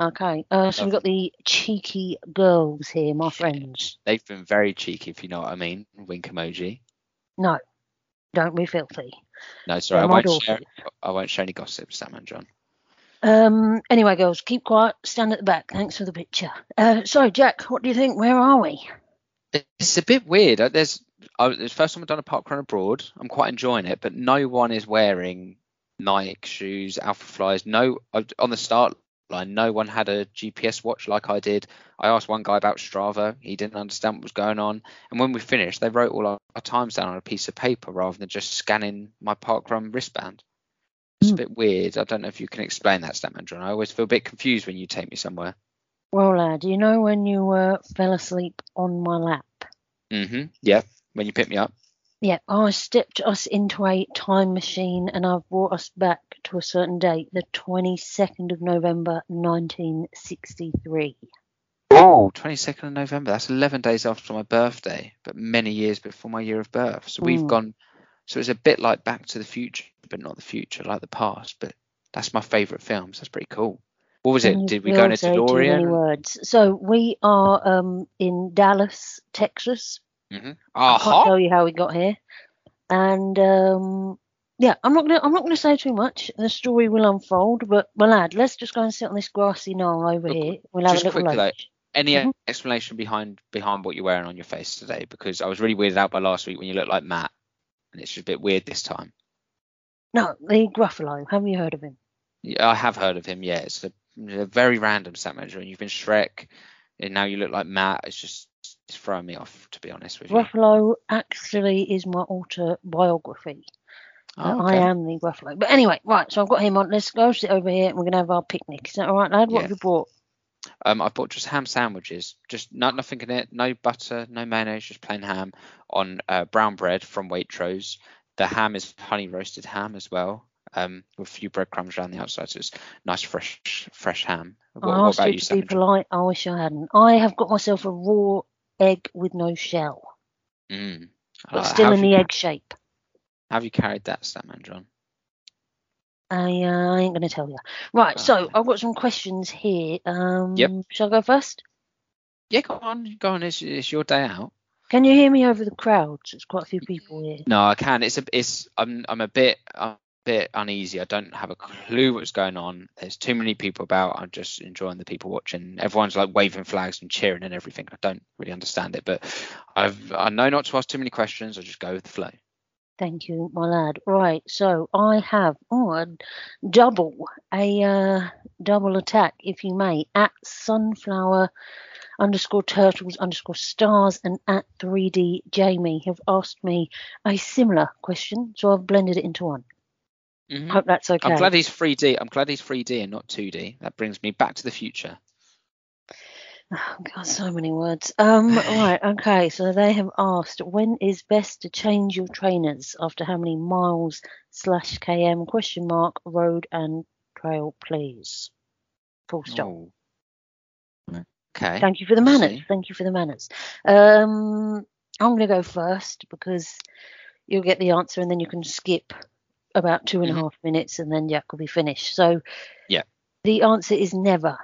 Okay, uh, so we've got the cheeky girls here, my friends. They've been very cheeky, if you know what I mean. Wink emoji. No, don't be filthy. No, sorry, I They're won't share. I won't share any gossip, Statman John. Um. Anyway, girls, keep quiet. Stand at the back. Thanks for the picture. Uh. So, Jack, what do you think? Where are we? It's a bit weird. Uh, There's, I, it's the first time I've done a park run abroad. I'm quite enjoying it, but no one is wearing Nike shoes, Alpha Flies. No, uh, on the start line, no one had a GPS watch like I did. I asked one guy about Strava. He didn't understand what was going on. And when we finished, they wrote all our, our times down on a piece of paper rather than just scanning my parkrun wristband. It's a bit weird. I don't know if you can explain that, Statman John. I always feel a bit confused when you take me somewhere. Well, lad, you know when you uh, fell asleep on my lap? Mm-hmm. Yeah. When you picked me up. Yeah, I stepped us into a time machine and I've brought us back to a certain date, the 22nd of November 1963. Oh, 22nd of November. That's 11 days after my birthday, but many years before my year of birth. So we've Mm. gone. So it's a bit like Back to the Future, but not the future, like the past. But that's my favourite film. So that's pretty cool. What was it? Did we go in a still say too many DeLorean? words? So we are um, in Dallas, Texas. Mm-hmm. I can't tell you how we got here. And um, yeah, I'm not gonna I'm not gonna say too much. The story will unfold, but my lad, let's just go and sit on this grassy knoll over Look, here. We'll have just a little quickly, though, lunch. Any Mhm. explanation behind behind what you're wearing on your face today? Because I was really weirded out by last week when you looked like Matt, and it's just a bit weird this time. No, the Gruffalo. Have you heard of him? Yeah, I have heard of him. Yeah, it's a, a very random stat manager, and you've been Shrek, and now you look like Matt. It's just it's throwing me off, to be honest with you. Gruffalo actually is my autobiography. Oh, I am the Gruffalo. But anyway, right, so I've got him on. Let's go sit over here and we're going to have our picnic. Is that all right, lad? What Yeah. have you brought? Um, I bought just ham sandwiches, just not nothing in it, no butter, no mayonnaise, just plain ham on uh, brown bread from Waitrose. The ham is honey roasted ham as well, um, with a few breadcrumbs around the outside, so it's nice fresh fresh ham. What, I asked about you you, to be polite. I wish I hadn't. I have got myself a raw egg with no shell, Mm. but Uh, still in the egg shape. Have you carried that, Statman John? I, uh, I ain't going to tell you. Right, so Okay. I've got some questions here. Um, Yep. Shall I go first? Yeah, go on, go on. It's, it's your day out. Can you hear me over the crowd? There's quite a few people here. No, I can. It's a, it's. I'm, I'm a bit, I'm a bit uneasy. I don't have a clue what's going on. There's too many people about. I'm just enjoying the people watching. Everyone's like waving flags and cheering and everything. I don't really understand it, but I've, I know not to ask too many questions. I just go with the flow. Thank you, my lad. Right, so I have oh, a double, a uh, double attack, if you may, at sunflower underscore turtles underscore stars and at 3D Jamie have asked me a similar question, so I've blended it into one. Mhm. Hope that's okay. I'm glad he's 3D. I'm glad he's 3D and not 2D. That brings me back to the future. Oh, God, so many words. Um, right, okay. So they have asked, when is best to change your trainers? After how many miles slash km question mark road and trail, please. Full stop. Oh. Okay. Thank you for the manners. Thank you for the manners. Um, I'm going to go first because you'll get the answer and then you can skip about two and a Mhm. half minutes and then Jack will be finished. So Yeah. the answer is never.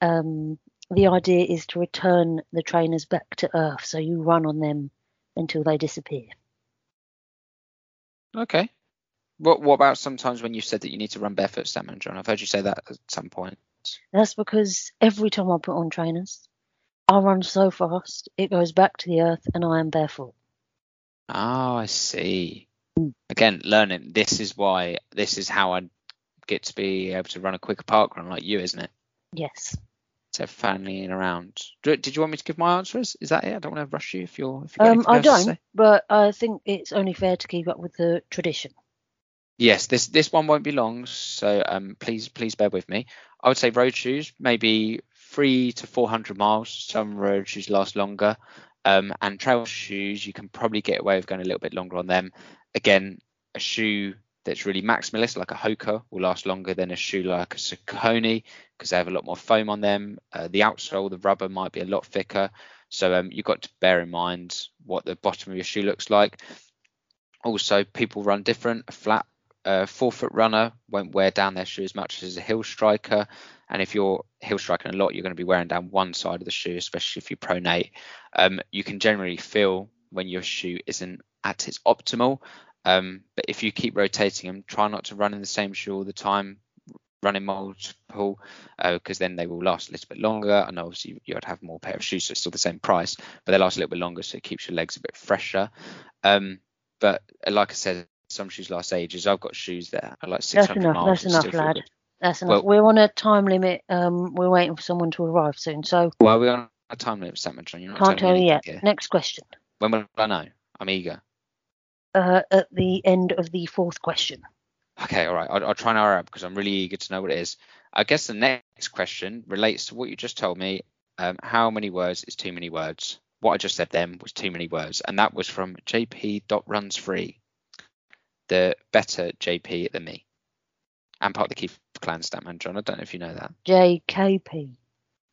Um, the idea is to return the trainers back to Earth, so you run on them until they disappear. Okay. What What about sometimes when you said that you need to run barefoot, Statman John? I've heard you say that at some point. That's because every time I put on trainers, I run so fast it goes back to the Earth and I am barefoot. Oh, I see. Mm. Again, learning. This is why. This is how I get to be able to run a quicker park run like you, isn't it? Yes. So fanning around. Do- Did you want me to give my answers? Is that it? I don't want to rush you if you're. If you Um, I don't, but I think it's only fair to keep up with the tradition. Yes, this this one won't be long, so um, please please bear with me. I would say road shoes, maybe three to four hundred miles. Some road shoes last longer, um, and trail shoes you can probably get away with going a little bit longer on them. Again, a shoe that's really maximalist, like a Hoka, will last longer than a shoe like a Saucony because they have a lot more foam on them. Uh, the outsole, the rubber might be a lot thicker, so um, you've got to bear in mind what the bottom of your shoe looks like. Also, people run different. A flat uh, forefoot runner won't wear down their shoe as much as a heel striker. And if you're hill striking a lot, you're going to be wearing down one side of the shoe, especially if you pronate. Um, you can generally feel when your shoe isn't at its optimal. Um, but if you keep rotating them, try not to run in the same shoe all the time. Running multiple, because then they will last a little bit longer. And obviously, you'd have more pair of shoes, so it's still the same price, but they last a little bit longer, so it keeps your legs a bit fresher. Um, but uh, like I said, some shoes last ages. I've got shoes that are like That's 600 enough. miles. That's enough, lad. That's enough. Well- We're on a time limit. Um, we're waiting for someone to arrive soon, so Well, we're on a time limit, Sam John. You're not can't tell telling you me yet. here. Next question. When will I know? I'm eager. Uh, at the end of the fourth question. Okay, all right. I'll, I'll try and hurry up because I'm really eager to know what it is. I guess the next question relates to what you just told me. Um, how many words is too many words? What I just said then was too many words, and that was from JP.runs3, the better JP than me, and part of the Keith Clan Statman John. I don't know if you know that. JKP.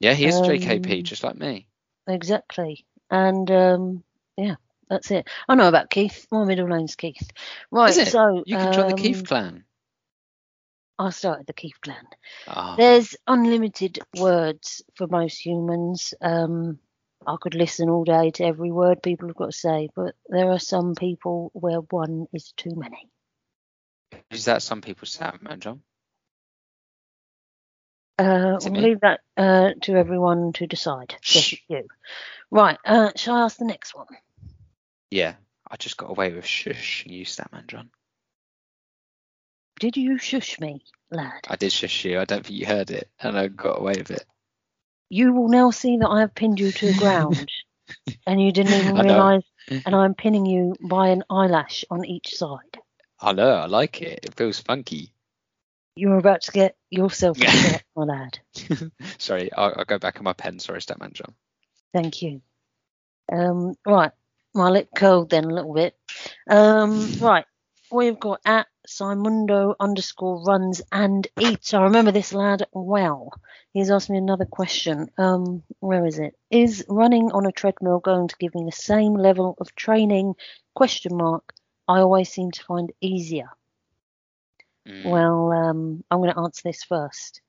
Yeah, he is Um, JKP, just like me. Exactly. And um, yeah, that's it. I know about Keith. My middle name's Keith. Right. Is it? So You can join the Keith um, Clan. I started the Keith clan. Oh, There's unlimited words for most humans. Um, I could listen all day to every word people have got to say, but there are some people where one is too many. is that some people's Statman John? Uh, we'll me? leave that uh, to everyone to decide. Just Shh. you. Right. Uh, shall I ask the next one? Yeah, I just got away with shush you, Statman John. Did you shush me, lad? I did shush you. I don't think you heard it, and I got away with it. You will now see that I have pinned you to the ground, and you didn't even realise. And I'm pinning you by an eyelash on each side. I know. I like it. It feels funky. You're about to get yourself upset, my lad. Sorry, I'll, I'll go back on my pen. Sorry, Statman John. Thank you. Um, right, my lip curled then a little bit. Um, right, we've got at Simundo underscore runs and eats. I remember this lad well. He's asked me another question. Um, where is it? Is running on a treadmill going to give me the same level of training? Question mark. I always seem to find easier. Mm. Well, um, I'm going to answer this first.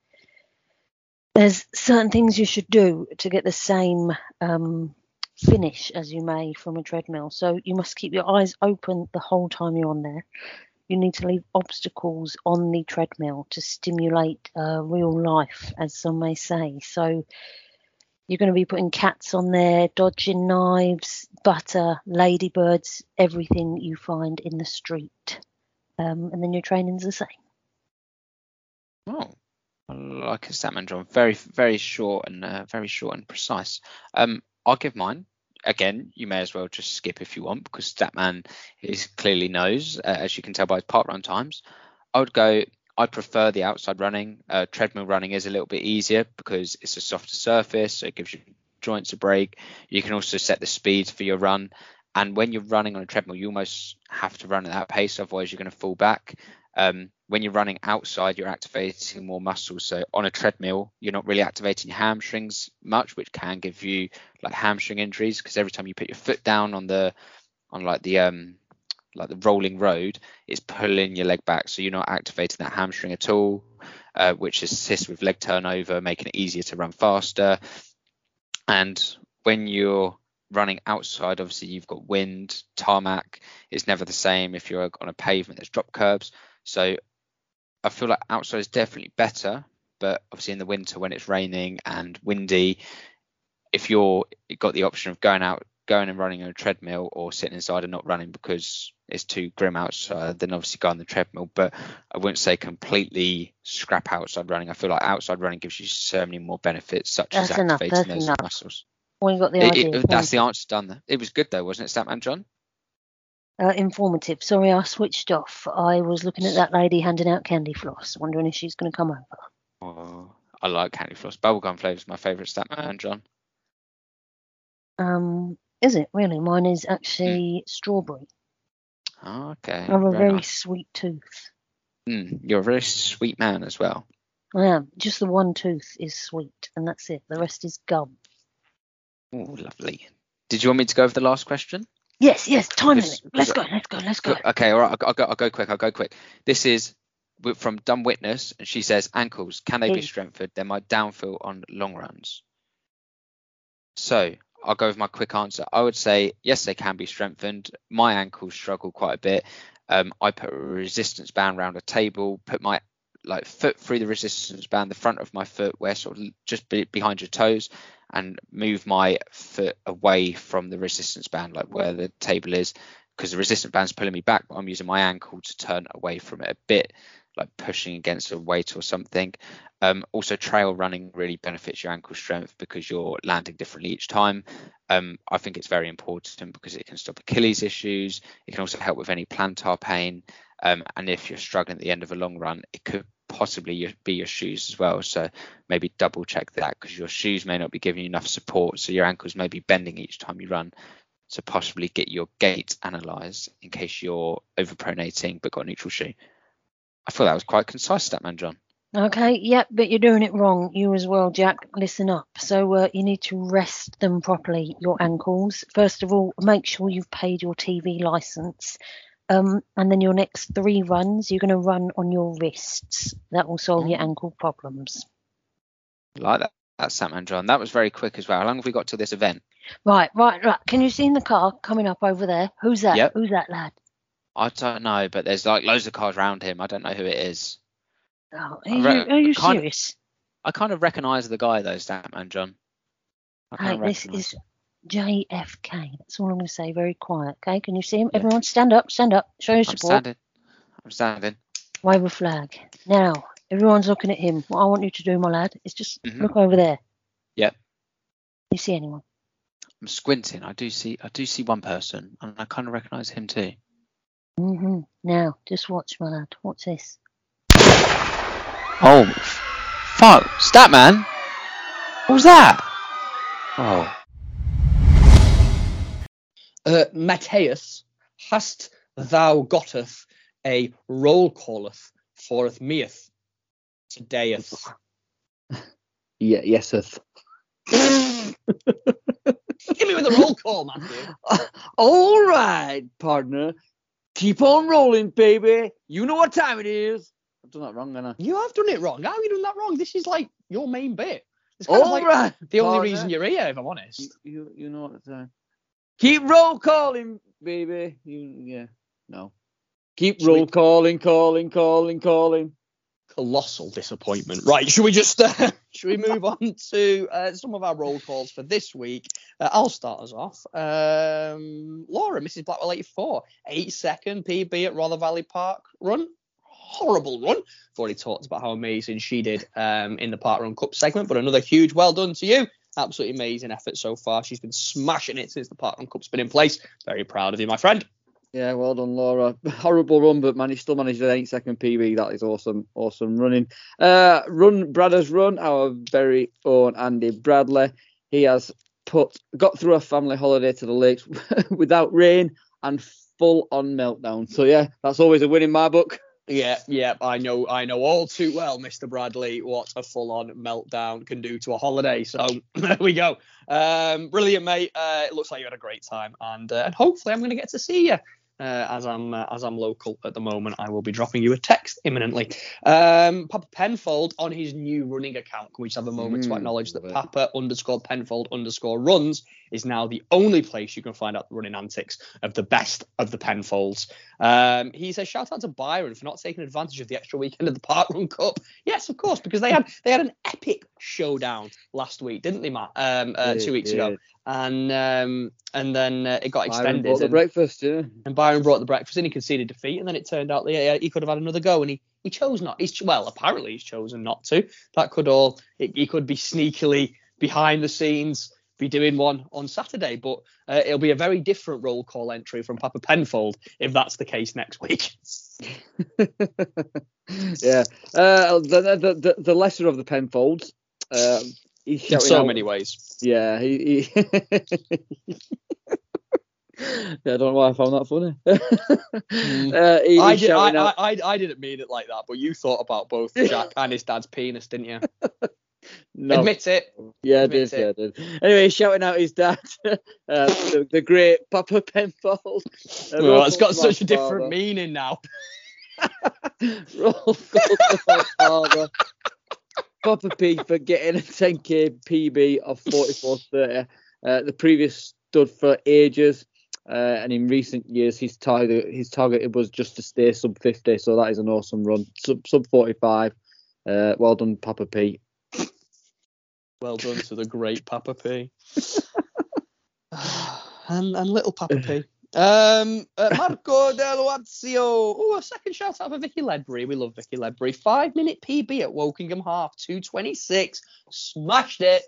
There's certain things you should do to get the same um, finish as you may from a treadmill. So you must keep your eyes open the whole time you're on there. You need to leave obstacles on the treadmill to stimulate uh, real life, as some may say. So you're going to be putting cats on there, dodging knives, butter, ladybirds, everything you find in the street. Um, and then your training's the same. Oh, I like a Statman John. Very, very short and uh, very short and precise. Um, I'll give mine. Again, you may as well just skip if you want because Statman is clearly knows, uh, as you can tell by his park run times. I would go. I prefer the outside running. Uh, treadmill running is a little bit easier because it's a softer surface, so it gives your joints a break. You can also set the speed for your run. And when you're running on a treadmill, you almost have to run at that pace, otherwise you're going to fall back. Um, when you're running outside, you're activating more muscles. So on a treadmill, you're not really activating your hamstrings much, which can give you like hamstring injuries because every time you put your foot down on the on like the um like the rolling road, it's pulling your leg back. So you're not activating that hamstring at all, uh, which assists with leg turnover, making it easier to run faster. And when you're running outside, obviously you've got wind, tarmac It's never the same if you're on a pavement there's drop curbs. So I feel like outside is definitely better, but obviously in the winter when it's raining and windy, if you're you've got the option of going out, going and running on a treadmill or sitting inside and not running because it's too grim outside, then obviously go on the treadmill. But I wouldn't say completely scrap outside running. I feel like outside running gives you so many more benefits, such as That's enough, activating those enough. muscles. We got the It- idea. it- that's the answer done. There. It was good though, wasn't it, Statman John? Uh, informative. Sorry, I switched off. I was looking at that lady handing out candy floss, wondering if she's going to come over. Oh, I like candy floss. Bubblegum flavour is my favourite Statman John. Um, is it really? Mine is actually strawberry. Oh, okay. I have a very very nice. sweet tooth. Mm, you're a very sweet man as well. I am. Just the one tooth is sweet, and that's it. The rest is gum. Oh, lovely. Did you want me to go over the last question? Yes, yes. Time limit. Let's go. Let's go. Let's go. Okay, all right. I'll, I'll go. I'll go quick. I'll go quick. This is from Dumb Witness, and she says ankles can they be Mm. strengthened? They're my downfall on long runs. So I'll go with my quick answer. I would say yes, they can be strengthened. My ankles struggle quite a bit. Um, I put a resistance band around a table, put my like foot through the resistance band, the front of my foot, where sort of just be, behind your toes, and move my foot away from the resistance band, like where the table is, because the resistance band's pulling me back, but I'm using my ankle to turn away from it a bit, like pushing against a weight or something. Um, also, trail running really benefits your ankle strength because you're landing differently each time. Um, I think it's very important because it can stop Achilles issues. It can also help with any plantar pain. Um, and if you're struggling at the end of a long run, it could possibly be your shoes as well. So maybe double check that because your shoes may not be giving you enough support. So your ankles may be bending each time you run. So possibly get your gait analysed in case you're overpronating but got a neutral shoe. I thought that was quite concise, Statman John. Okay, yep, but you're doing it wrong. You as well, Jack. Listen up. So uh, you need to rest them properly, your ankles. First of all, make sure you've paid your TV license. Um, and then your next three runs, you're going to run on your wrists. That will solve your ankle problems. Like that. That's Statman John. That was very quick as well. How long have we got to this event? Right, right, right. Can you see in the car coming up over there? Who's that? Yep. Who's that lad? I don't know, but there's like loads of cars around him. I don't know who it is. Oh, are I you, are you kind of- serious? I kind of recognise the guy though, Statman John. I Hey, this is JFK. That's all I'm going to say. Very quiet. Okay, can you see him? Everyone, stand up, stand up. Show your I'm support. standing. I'm standing. Wave a flag. Now, everyone's looking at him. What I want you to do, my lad, is just Mhm. look over there. Yep. You see anyone? I'm squinting. I do see. I do see one person, and I kind of recognise him too. Hmm Now, just watch, my lad. Watch this? Oh, Oh, Statman. What was that? Oh. Uh, Matthias, hast thou gotteth a roll calleth forth meeth todayeth? Yeah, yeseth. Give me with a roll call, Matthew. All right, partner. Keep on rolling, baby. You know what time it is. I've done that wrong, haven't I? You have done it wrong. How have you done that wrong? This is like your main bit. It's kind of like right, the only partner. reason you're here, if I'm honest. You, you, you know what time. Keep roll calling, baby. You, yeah, no. Keep Should roll we- calling, calling, calling, calling. Colossal disappointment. Right, should we just uh, should we move on to uh, some of our roll calls for this week? Uh, I'll start us off. Um, Laura, Mrs. Blackwell 84, eight second PB at Rother Valley Park run. Horrible run. I've already talked about how amazing she did um, in the Park Run Cup segment, but another huge well done to you. Absolutely amazing effort so far. She's been smashing it since the Park Run Cup's been in place. Very proud of you, my friend. Yeah, well done, Laura. Horrible run, but man, he still managed an eight second PB. That is awesome, awesome running. Uh, run, Bradders run. Our very own Andy Bradley. He has put got through a family holiday to the lakes without rain and full on meltdown. So yeah, that's always a win in my book. Yeah, yeah, I know, I know all too well, Mr. Bradley, what a full-on meltdown can do to a holiday. So there we go. Um, brilliant, mate. Uh, it looks like you had a great time, and uh, and hopefully I'm going to get to see you. Uh, as I'm uh, as I'm local at the moment, I will be dropping you a text imminently. Um, Papa Penfold on his new running account. Can we just have a moment to Mm, acknowledge that. Papa underscore Penfold underscore runs is now the only place you can find out the running antics of the best of the Penfolds. Um, he says shout out to Byron for not taking advantage of the extra weekend of the Park Run Cup. Yes, of course, because they had they had an epic showdown last week, didn't they, Matt? Um, uh, two weeks ago, and um, and then uh, it got extended. Byron bought the and- breakfast, yeah. and Byron brought the breakfast and he conceded defeat, and then it turned out that yeah, he could have had another go, and he, he chose not. He's well, apparently he's chosen not to. That could all it, he could be sneakily behind the scenes be doing one on Saturday, but uh, it'll be a very different roll call entry from Papa Penfold if that's the case next week. yeah. Uh, the, the the the lesser of the Penfolds. Um, he's In so out- many ways. Yeah, he. he yeah, I don't know why I found that funny. uh, he, I, did, I, I, I, I didn't mean it like that, but you thought about both Jack and his dad's penis, didn't you? no, Admit it. yeah, I admit did, yeah, I did. Anyway, shouting out his dad, uh, the, the great Papa Penfold. Uh, Well, it's got such a different father. meaning now. Roll call father. Papa P for getting a 10k PB of 44.30. Uh, the previous stood for ages, uh, and in recent years his target his target was just to stay sub 50. So that is an awesome run. Sub sub 45. Uh, well done, Papa P. Well done to the great Papa P. and, and little Papa P. Um, uh, Marco Del Wazio. Oh, a second shout out for Vicky Ledbury. We love Vicky Ledbury. Five minute PB at Wokingham half, 226. Smashed it.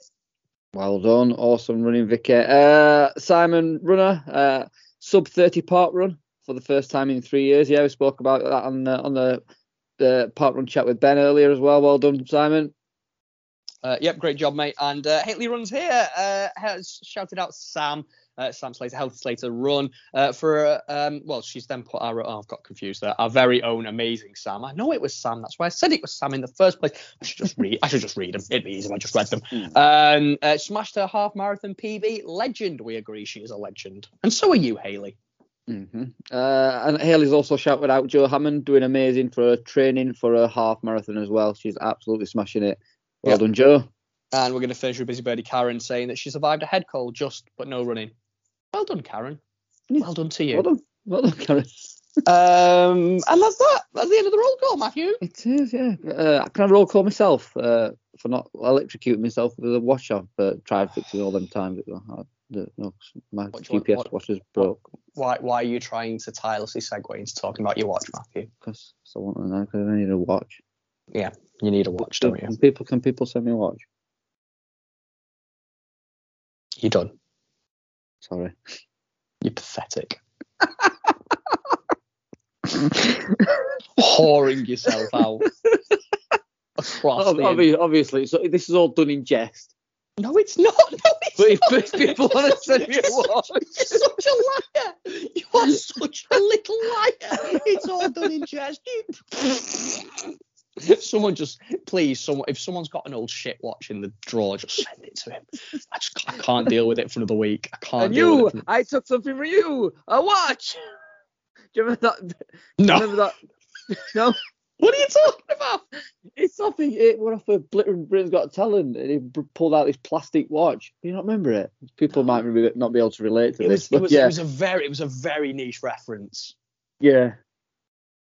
Well done, awesome running, Vicky. Uh, Simon Runner, uh, sub 30 park run for the first time in three years. Yeah, we spoke about that on the, on the the park run chat with Ben earlier as well. Well done, Simon. Uh, yep, great job, mate. And uh, Haley runs here. Uh, has shouted out Sam. Uh, Sam Slater, Health Slater run uh, for, uh, um, well, she's then put our, oh, I've got confused there, our very own amazing Sam. I know it was Sam, that's why I said it was Sam in the first place. I should just read, I should just read them. It'd be easy if I just read them. Um, uh, smashed her half marathon PB. Legend, we agree she is a legend. And so are you, Haley. hmm Uh, and Haley's also shouted out Joe Hammond, doing amazing for her training for a half marathon as well. She's absolutely smashing it. Well Yep. done, Joe. And we're going to finish with Busy Birdie Karen saying that she survived a head cold just, but no running. Well done, Karen. Well done to you. Well done. Well done, Karen. Um, and that's that. That's the end of the roll call, Matthew. It is, yeah. Uh, can I roll call myself uh, for not electrocuting myself with a on for trying fixing all them times? The, no, my What do want- GPS what- watch is broke Why, why are you trying to tirelessly segue into talking about your watch, Matthew? because I want to know because I need a watch. Yeah, you need a watch, don't you? Can people can people send me a watch? You're done. Sorry. You're pathetic. Whoring yourself out. cross. Ob- the- obvi- obviously, so this is all done in jest. No, it's not. No, it's But if, not. if people want to send me a watch, You're such a liar. You are such a little liar. It's all done in jest. You- If someone just, please, someone, if someone's got an old shit watch in the drawer, just send it to him. I just, I can't deal with it for another week. I can't and deal you, with it. For... I took something from you, a watch. Do you remember that? Do No. remember that? No, What are you talking about? it's something. It went off of Brit- Britain's Got Talent, and he pulled out this plastic watch. Do you not remember it? People might not be able to relate to It this, was, but it was, yeah, it was a very, it was a very niche reference. Yeah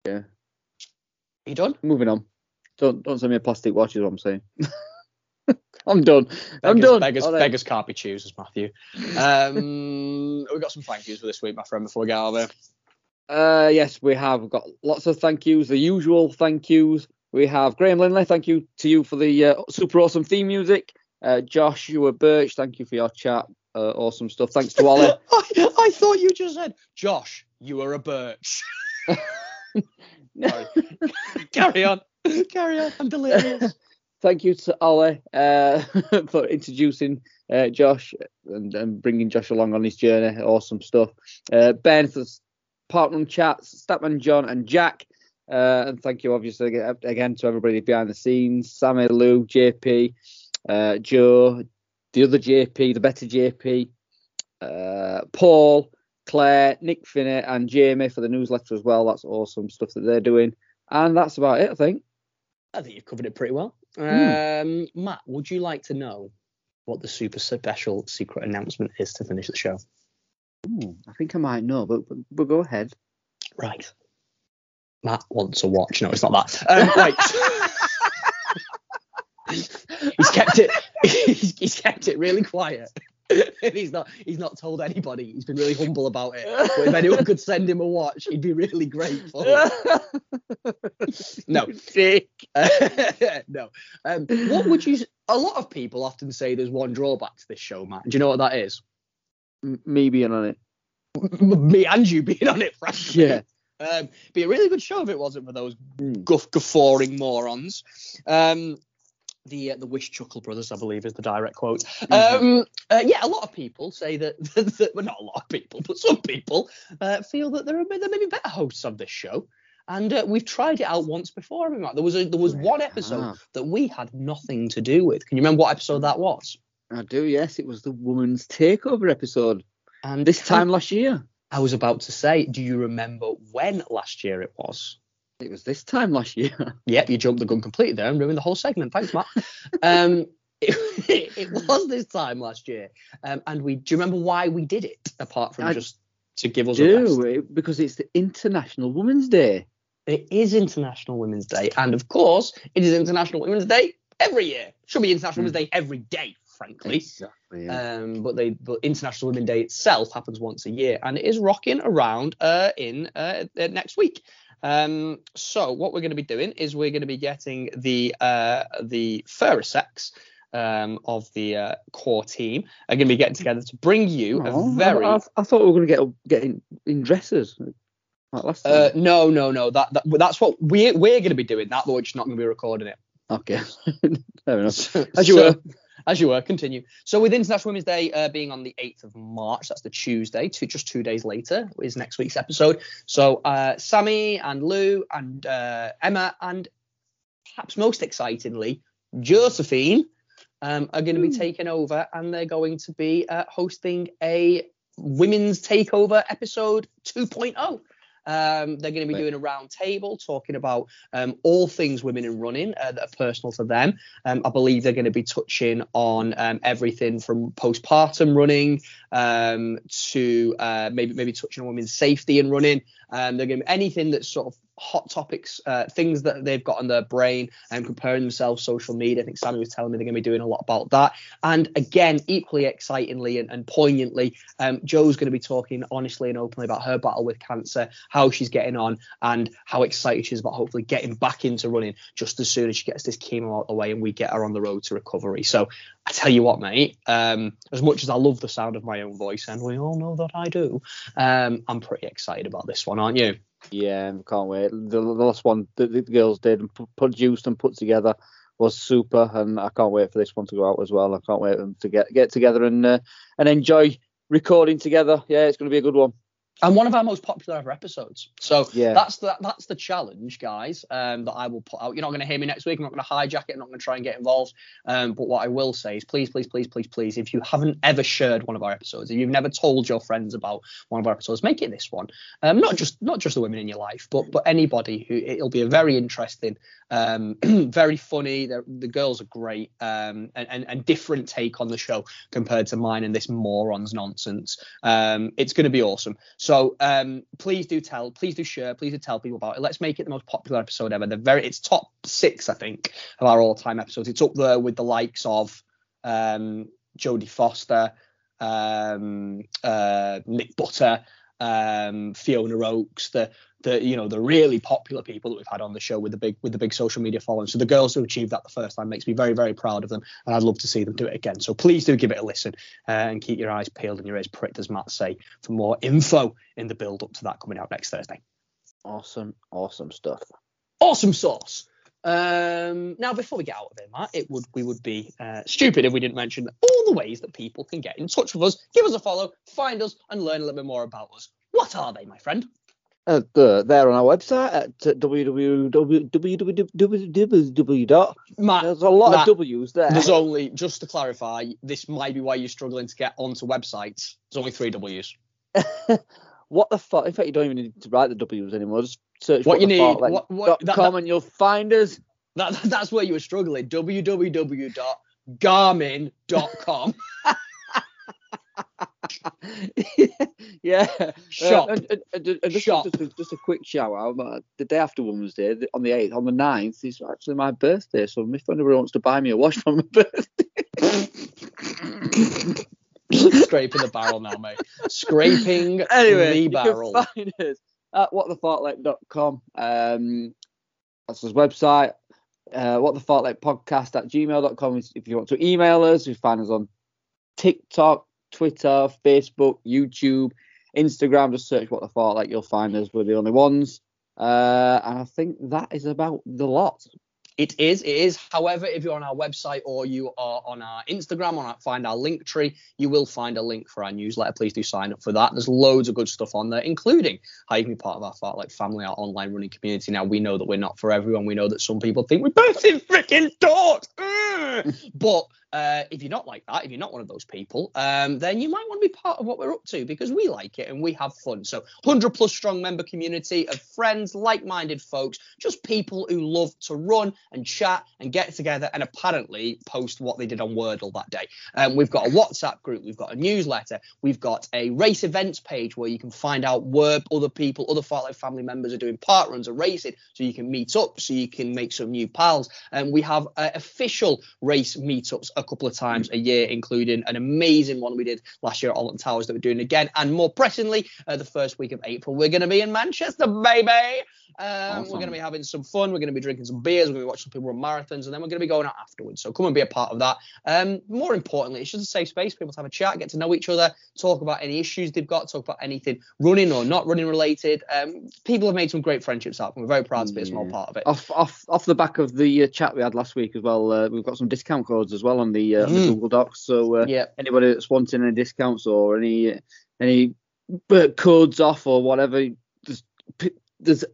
yeah. you done? Moving on. Don't don't send me a plastic watch. Is what I'm saying. I'm done. I'm done. Beggars, right. beggars can't be choosers, Matthew. Um, we've got some thank yous for this week, my friend. Before we get out of here. Uh, yes, we have We've got lots of thank yous. The usual thank yous. We have Graham Linley. Thank you to you for the uh, super awesome theme music. Uh, Joshua Birch. Thank you for your chat. Uh, awesome stuff. Thanks to Ollie. I, I thought you just said, Josh, you are a birch. Carry on. Carry on. I'm delirious. Thank you to Ollie uh, for introducing uh, Josh and, and bringing Josh along on his journey. Awesome stuff. Uh, ben for Parkrun chats, Statman John and Jack. Uh, and thank you, obviously, again, again to everybody behind the scenes Sammy, Lou, JP, uh, Joe, the other JP, the better JP, uh, Paul, Claire, Nick Finney, and Jamie for the newsletter as well. That's awesome stuff that they're doing. And that's about it, I think. I think you've covered it pretty well. Hmm. Um, Matt, would you like to know what the super special secret announcement is to finish the show? Ooh, I think I might know, but, but, but go ahead. Right. Matt wants a watch. No, it's not that. Um, right. he's kept it. He's, he's kept it really quiet. And he's not. He's not told anybody. He's been really humble about it. But if anyone could send him a watch, he'd be really grateful. No. Dick. no. Um, what would you? A lot of people often say there's one drawback to this show, Matt. Do you know what that is? M- Me being on it. Me and you being on it, frankly. Yeah. Um, be a really good show if it wasn't for those Mm. guff guffawing morons. Um, the uh, the Wish Chuckle brothers, I believe, is the direct quote. Um, uh, yeah, a lot of people say that, that, well, not a lot of people, but some people uh, feel that there are there may be better hosts of this show. And uh, we've tried it out once before. There was a, there was one episode have. that we had nothing to do with. Can you remember what episode that was? I do, yes. It was the woman's takeover episode And this time last year. I was about to say, do you remember when last year it was? It was this time last year. Yep, you jumped the gun completely there and ruined the whole segment. Thanks, Matt. um, it, it was this time last year, um, and we do you remember why we did it? Apart from I just to give us a rest? do, because it's the International Women's Day. It is International Women's Day, and of course, it is International Women's Day every year. Should be International Women's Day every day, frankly. Exactly. Yeah. Um, but they, but International Women's Day itself happens once a year, and it is rocking around uh, in uh, uh, next week. Um, so what we're going to be doing is we're going to be getting the uh, the fairer sex um, of the uh, core team are going to be getting together to bring you Oh, a very I, I, I thought we were going to get get in, in dresses like last time. uh, no no no that, that that's what we're we're going to be doing that, but we're just not going to be recording it. okay, fair enough. As you so- were. As you were, continue. So with International Women's Day uh, being on the 8th of March, that's the Tuesday, two, just two days later is next week's episode. So uh, Sammy and Lou and uh, Emma and perhaps most excitingly, Josephine um, are going to be taking over and they're going to be uh, hosting a women's takeover episode 2.0. Um, they're going to be doing a round table talking about um, all things women in running uh, that are personal to them. Um, I believe they're going to be touching on um, everything from postpartum running um, to uh, maybe maybe touching on women's safety in running. Um, they're be anything that's sort of hot topics, uh, things that they've got on their brain and comparing themselves social media. I think Sammy was telling me they're going to be doing a lot about that. And again, equally excitingly and, and poignantly, um, Joe's going to be talking honestly and openly about her battle with cancer, how she's getting on, and how excited she is about hopefully getting back into running just as soon as she gets this chemo out of the way and we get her on the road to recovery. So I tell you what, mate, um, as much as I love the sound of my own voice, and we all know that I do, um, I'm pretty excited about this one, aren't you? Yeah, can't wait. The, the last one that the girls did and pu- produced and put together was super, and I can't wait for this one to go out as well. I can't wait for them to get get together and uh, and enjoy recording together. Yeah, it's going to be a good one. And one of our most popular ever episodes. So Yeah. that's the that's the challenge, guys. Um, that I will put out. You're not going to hear me next week. I'm not going to hijack it. I'm not going to try and get involved. Um, but what I will say is, please, please, please, please, please, if you haven't ever shared one of our episodes, if you've never told your friends about one of our episodes, make it this one. Um, not just not just the women in your life, but but anybody who it'll be a very interesting, um, very funny. The, the girls are great, um, and, and and different take on the show compared to mine and this morons nonsense. Um, it's going to be awesome. So um, please do tell, please do share, please do tell people about it. Let's make it the most popular episode ever. The very, it's top six, I think, of our all-time episodes. It's up there with the likes of um, Jodie Foster, um, uh, Nick Butter, um, Fiona Oakes, the the you know the really popular people that we've had on the show with the big with the big social media following. So the girls who achieved that the first time makes me very very proud of them, and I'd love to see them do it again. So please do give it a listen uh, and keep your eyes peeled and your ears pricked, as Matt say, for more info in the build up to that coming out next Thursday. Awesome, awesome stuff. Awesome sauce. Um, now, before we get out of here, Matt, it would we would be uh, stupid if we didn't mention all the ways that people can get in touch with us, give us a follow, find us, and learn a little bit more about us. What are they, my friend? Uh, they're on our website at www. Matt, There's a lot Matt, of W's there. There's only just to clarify, this might be why you're struggling to get onto websites. There's only three W's. what the fuck? In fact, you don't even need to write the W's anymore. Just search What you need- Fartlek what- that- com that- and you'll find us. That, that's where you were struggling. www.garmin.com. yeah. Shop. Uh, and, and, and, just, Shop. Just, a, just a quick shout out. The day after Women's Day, on the 8th, on the 9th, is actually my birthday. So if anybody wants to buy me a watch for my birthday. Scraping the barrel now, mate. Scraping anyway, the you barrel. can find us at whatthefartlek.com. Um, that's his website. Uh, what the fartlek podcast at gmail.com if you want to email us. You find us on TikTok, Twitter, Facebook, YouTube, Instagram. Just search what the fartlek. You'll find us. We're the only ones. Uh, and I think that is about the lot. It is. It is. However, if you're on our website or you are on our Instagram, or find our link tree, you will find a link for our newsletter. Please do sign up for that. There's loads of good stuff on there, including how you can be part of our Fartlek family, our online running community. Now we know that we're not for everyone. We know that some people think we're both in freaking dogs, but uh, if you're not like that, if you're not one of those people, um, then you might want to be part of what we're up to because we like it and we have fun. So 100 plus strong member community of friends, like-minded folks, just people who love to run and chat and get together and apparently post what they did on Wordle that day. Um, we've got a WhatsApp group, we've got a newsletter, we've got a race events page where you can find out where other people, other Fartlek family members are doing park runs or racing, so you can meet up, so you can make some new pals. And we have uh, official race meetups a couple of times a year, including an amazing one we did last year at Alton Towers that we're doing again. And more pressingly, uh, the first week of April, we're going to be in Manchester, baby. Um, We're going to be having some fun. We're going to be drinking some beers. We're going to be watching some people run marathons, and then we're going to be going out afterwards. So come and be a part of that. Um, more importantly, it's just a safe space for people to have a chat, get to know each other, talk about any issues they've got, talk about anything running or not running related. Um, people have made some great friendships up, and we're very proud to be a small Yeah. part of it. Off off off the back of the uh, chat we had last week as well, uh, we've got some discount codes as well on the, uh, on the Mm. Google Docs. So uh, Yeah. anybody that's wanting any discounts or any any uh, codes off or whatever, there's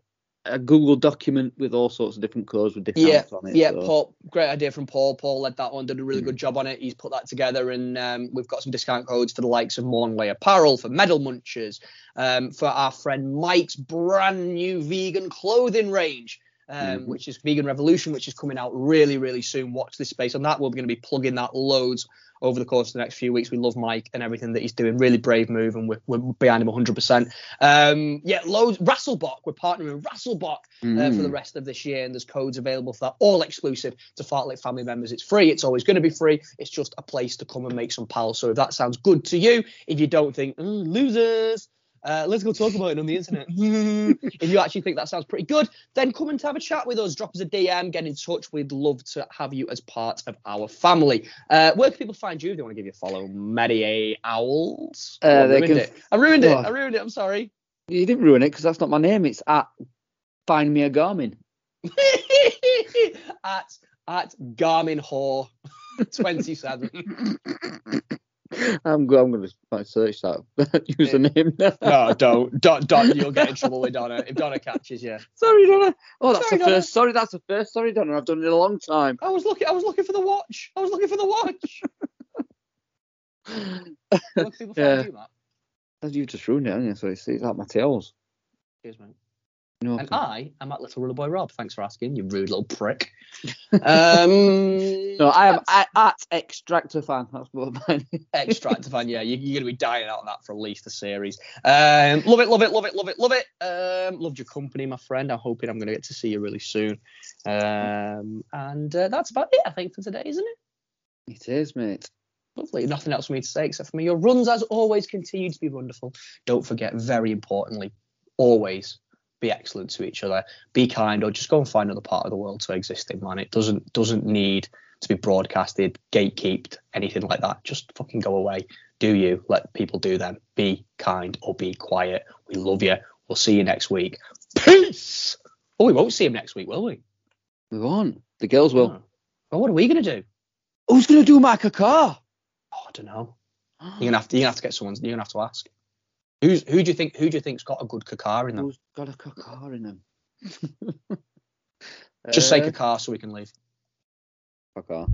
a Google document with all sorts of different codes with Yeah, discounts on it. yeah, so- Paul, great idea from Paul. Paul led that one, did a really Mm. good job on it. He's put that together, and um, we've got some discount codes for the likes of Mornway Apparel, for Medal Munchers, um, for our friend Mike's brand new vegan clothing range. Um, Mhm. Which is Vegan Revolution, which is coming out really, really soon. Watch this space on that. We're going to be plugging that loads over the course of the next few weeks. We love Mike and everything that he's doing. Really brave move, and we're, we're behind him 100%. Um, yeah, loads. Rasselbach, we're partnering with Rasselbach uh, for the Mm. rest of this year, and there's codes available for that, all exclusive to Fartlek family members. It's free. It's always going to be free. It's just a place to come and make some pals. So if that sounds good to you, if you don't think "Mm, losers. Uh, let's go talk about it on the internet. if you actually think that sounds pretty good, then come and have a chat with us. Drop us a DM, get in touch. We'd love to have you as part of our family. Uh, where can people find you if they want to give you a follow? Medie Owls. Uh, Oh, I ruined can- it. I ruined it. Oh. I ruined it. I'm sorry. You didn't ruin it because that's not my name. It's at Find Me a Garmin. at at Garmin Whore 27. I'm I'm going to search that username now. no, don't, don't, don't. You'll get in trouble with Donna if Donna catches you. Sorry, Donna. Oh, that's Sorry, the first. Sorry, that's the first. Sorry, Donna. I've done it a long time. I was looking. I was looking for the watch. I was looking for the watch. People find Yeah. you, Matt? You just ruined it, haven't you? So it's, it's like my tails. Cheers, mate. You know, And I am at Little Ruler Boy Rob. Thanks for asking, you rude little prick. Um, no, I am I, at Extractor fan. That's what mine is. Extractor fan, yeah, you, you're going to be dying out on that for at least a series. Um, love it, love it, love it, love it, love it. Um, loved your company, my friend. I'm hoping I'm going to get to see you really soon. Um, and uh, that's about it, I think, for today, isn't it? It is, mate. Lovely. Nothing else for me to say except for me. Your runs, as always, continue to be wonderful. Don't forget, very importantly, always be excellent to each other. Be kind, or just go and find another part of the world to exist in, man. It doesn't doesn't need to be broadcasted, gatekeeped, anything like that. Just fucking go away. Do you? Let people do them. Be kind or be quiet. We love you. We'll see you next week. Peace. Oh, we won't see him next week, will we? We won't. The girls will. Oh. Well, what are we gonna do? Who's going to do my car? Oh, I don't know. You're gonna have to. You're gonna have to get someone. You're gonna have to ask. Who's who do you think? Who do you think's got a good kakar in them? Who's got a car in them? Just say Uh, kakar so we can leave. Kakar.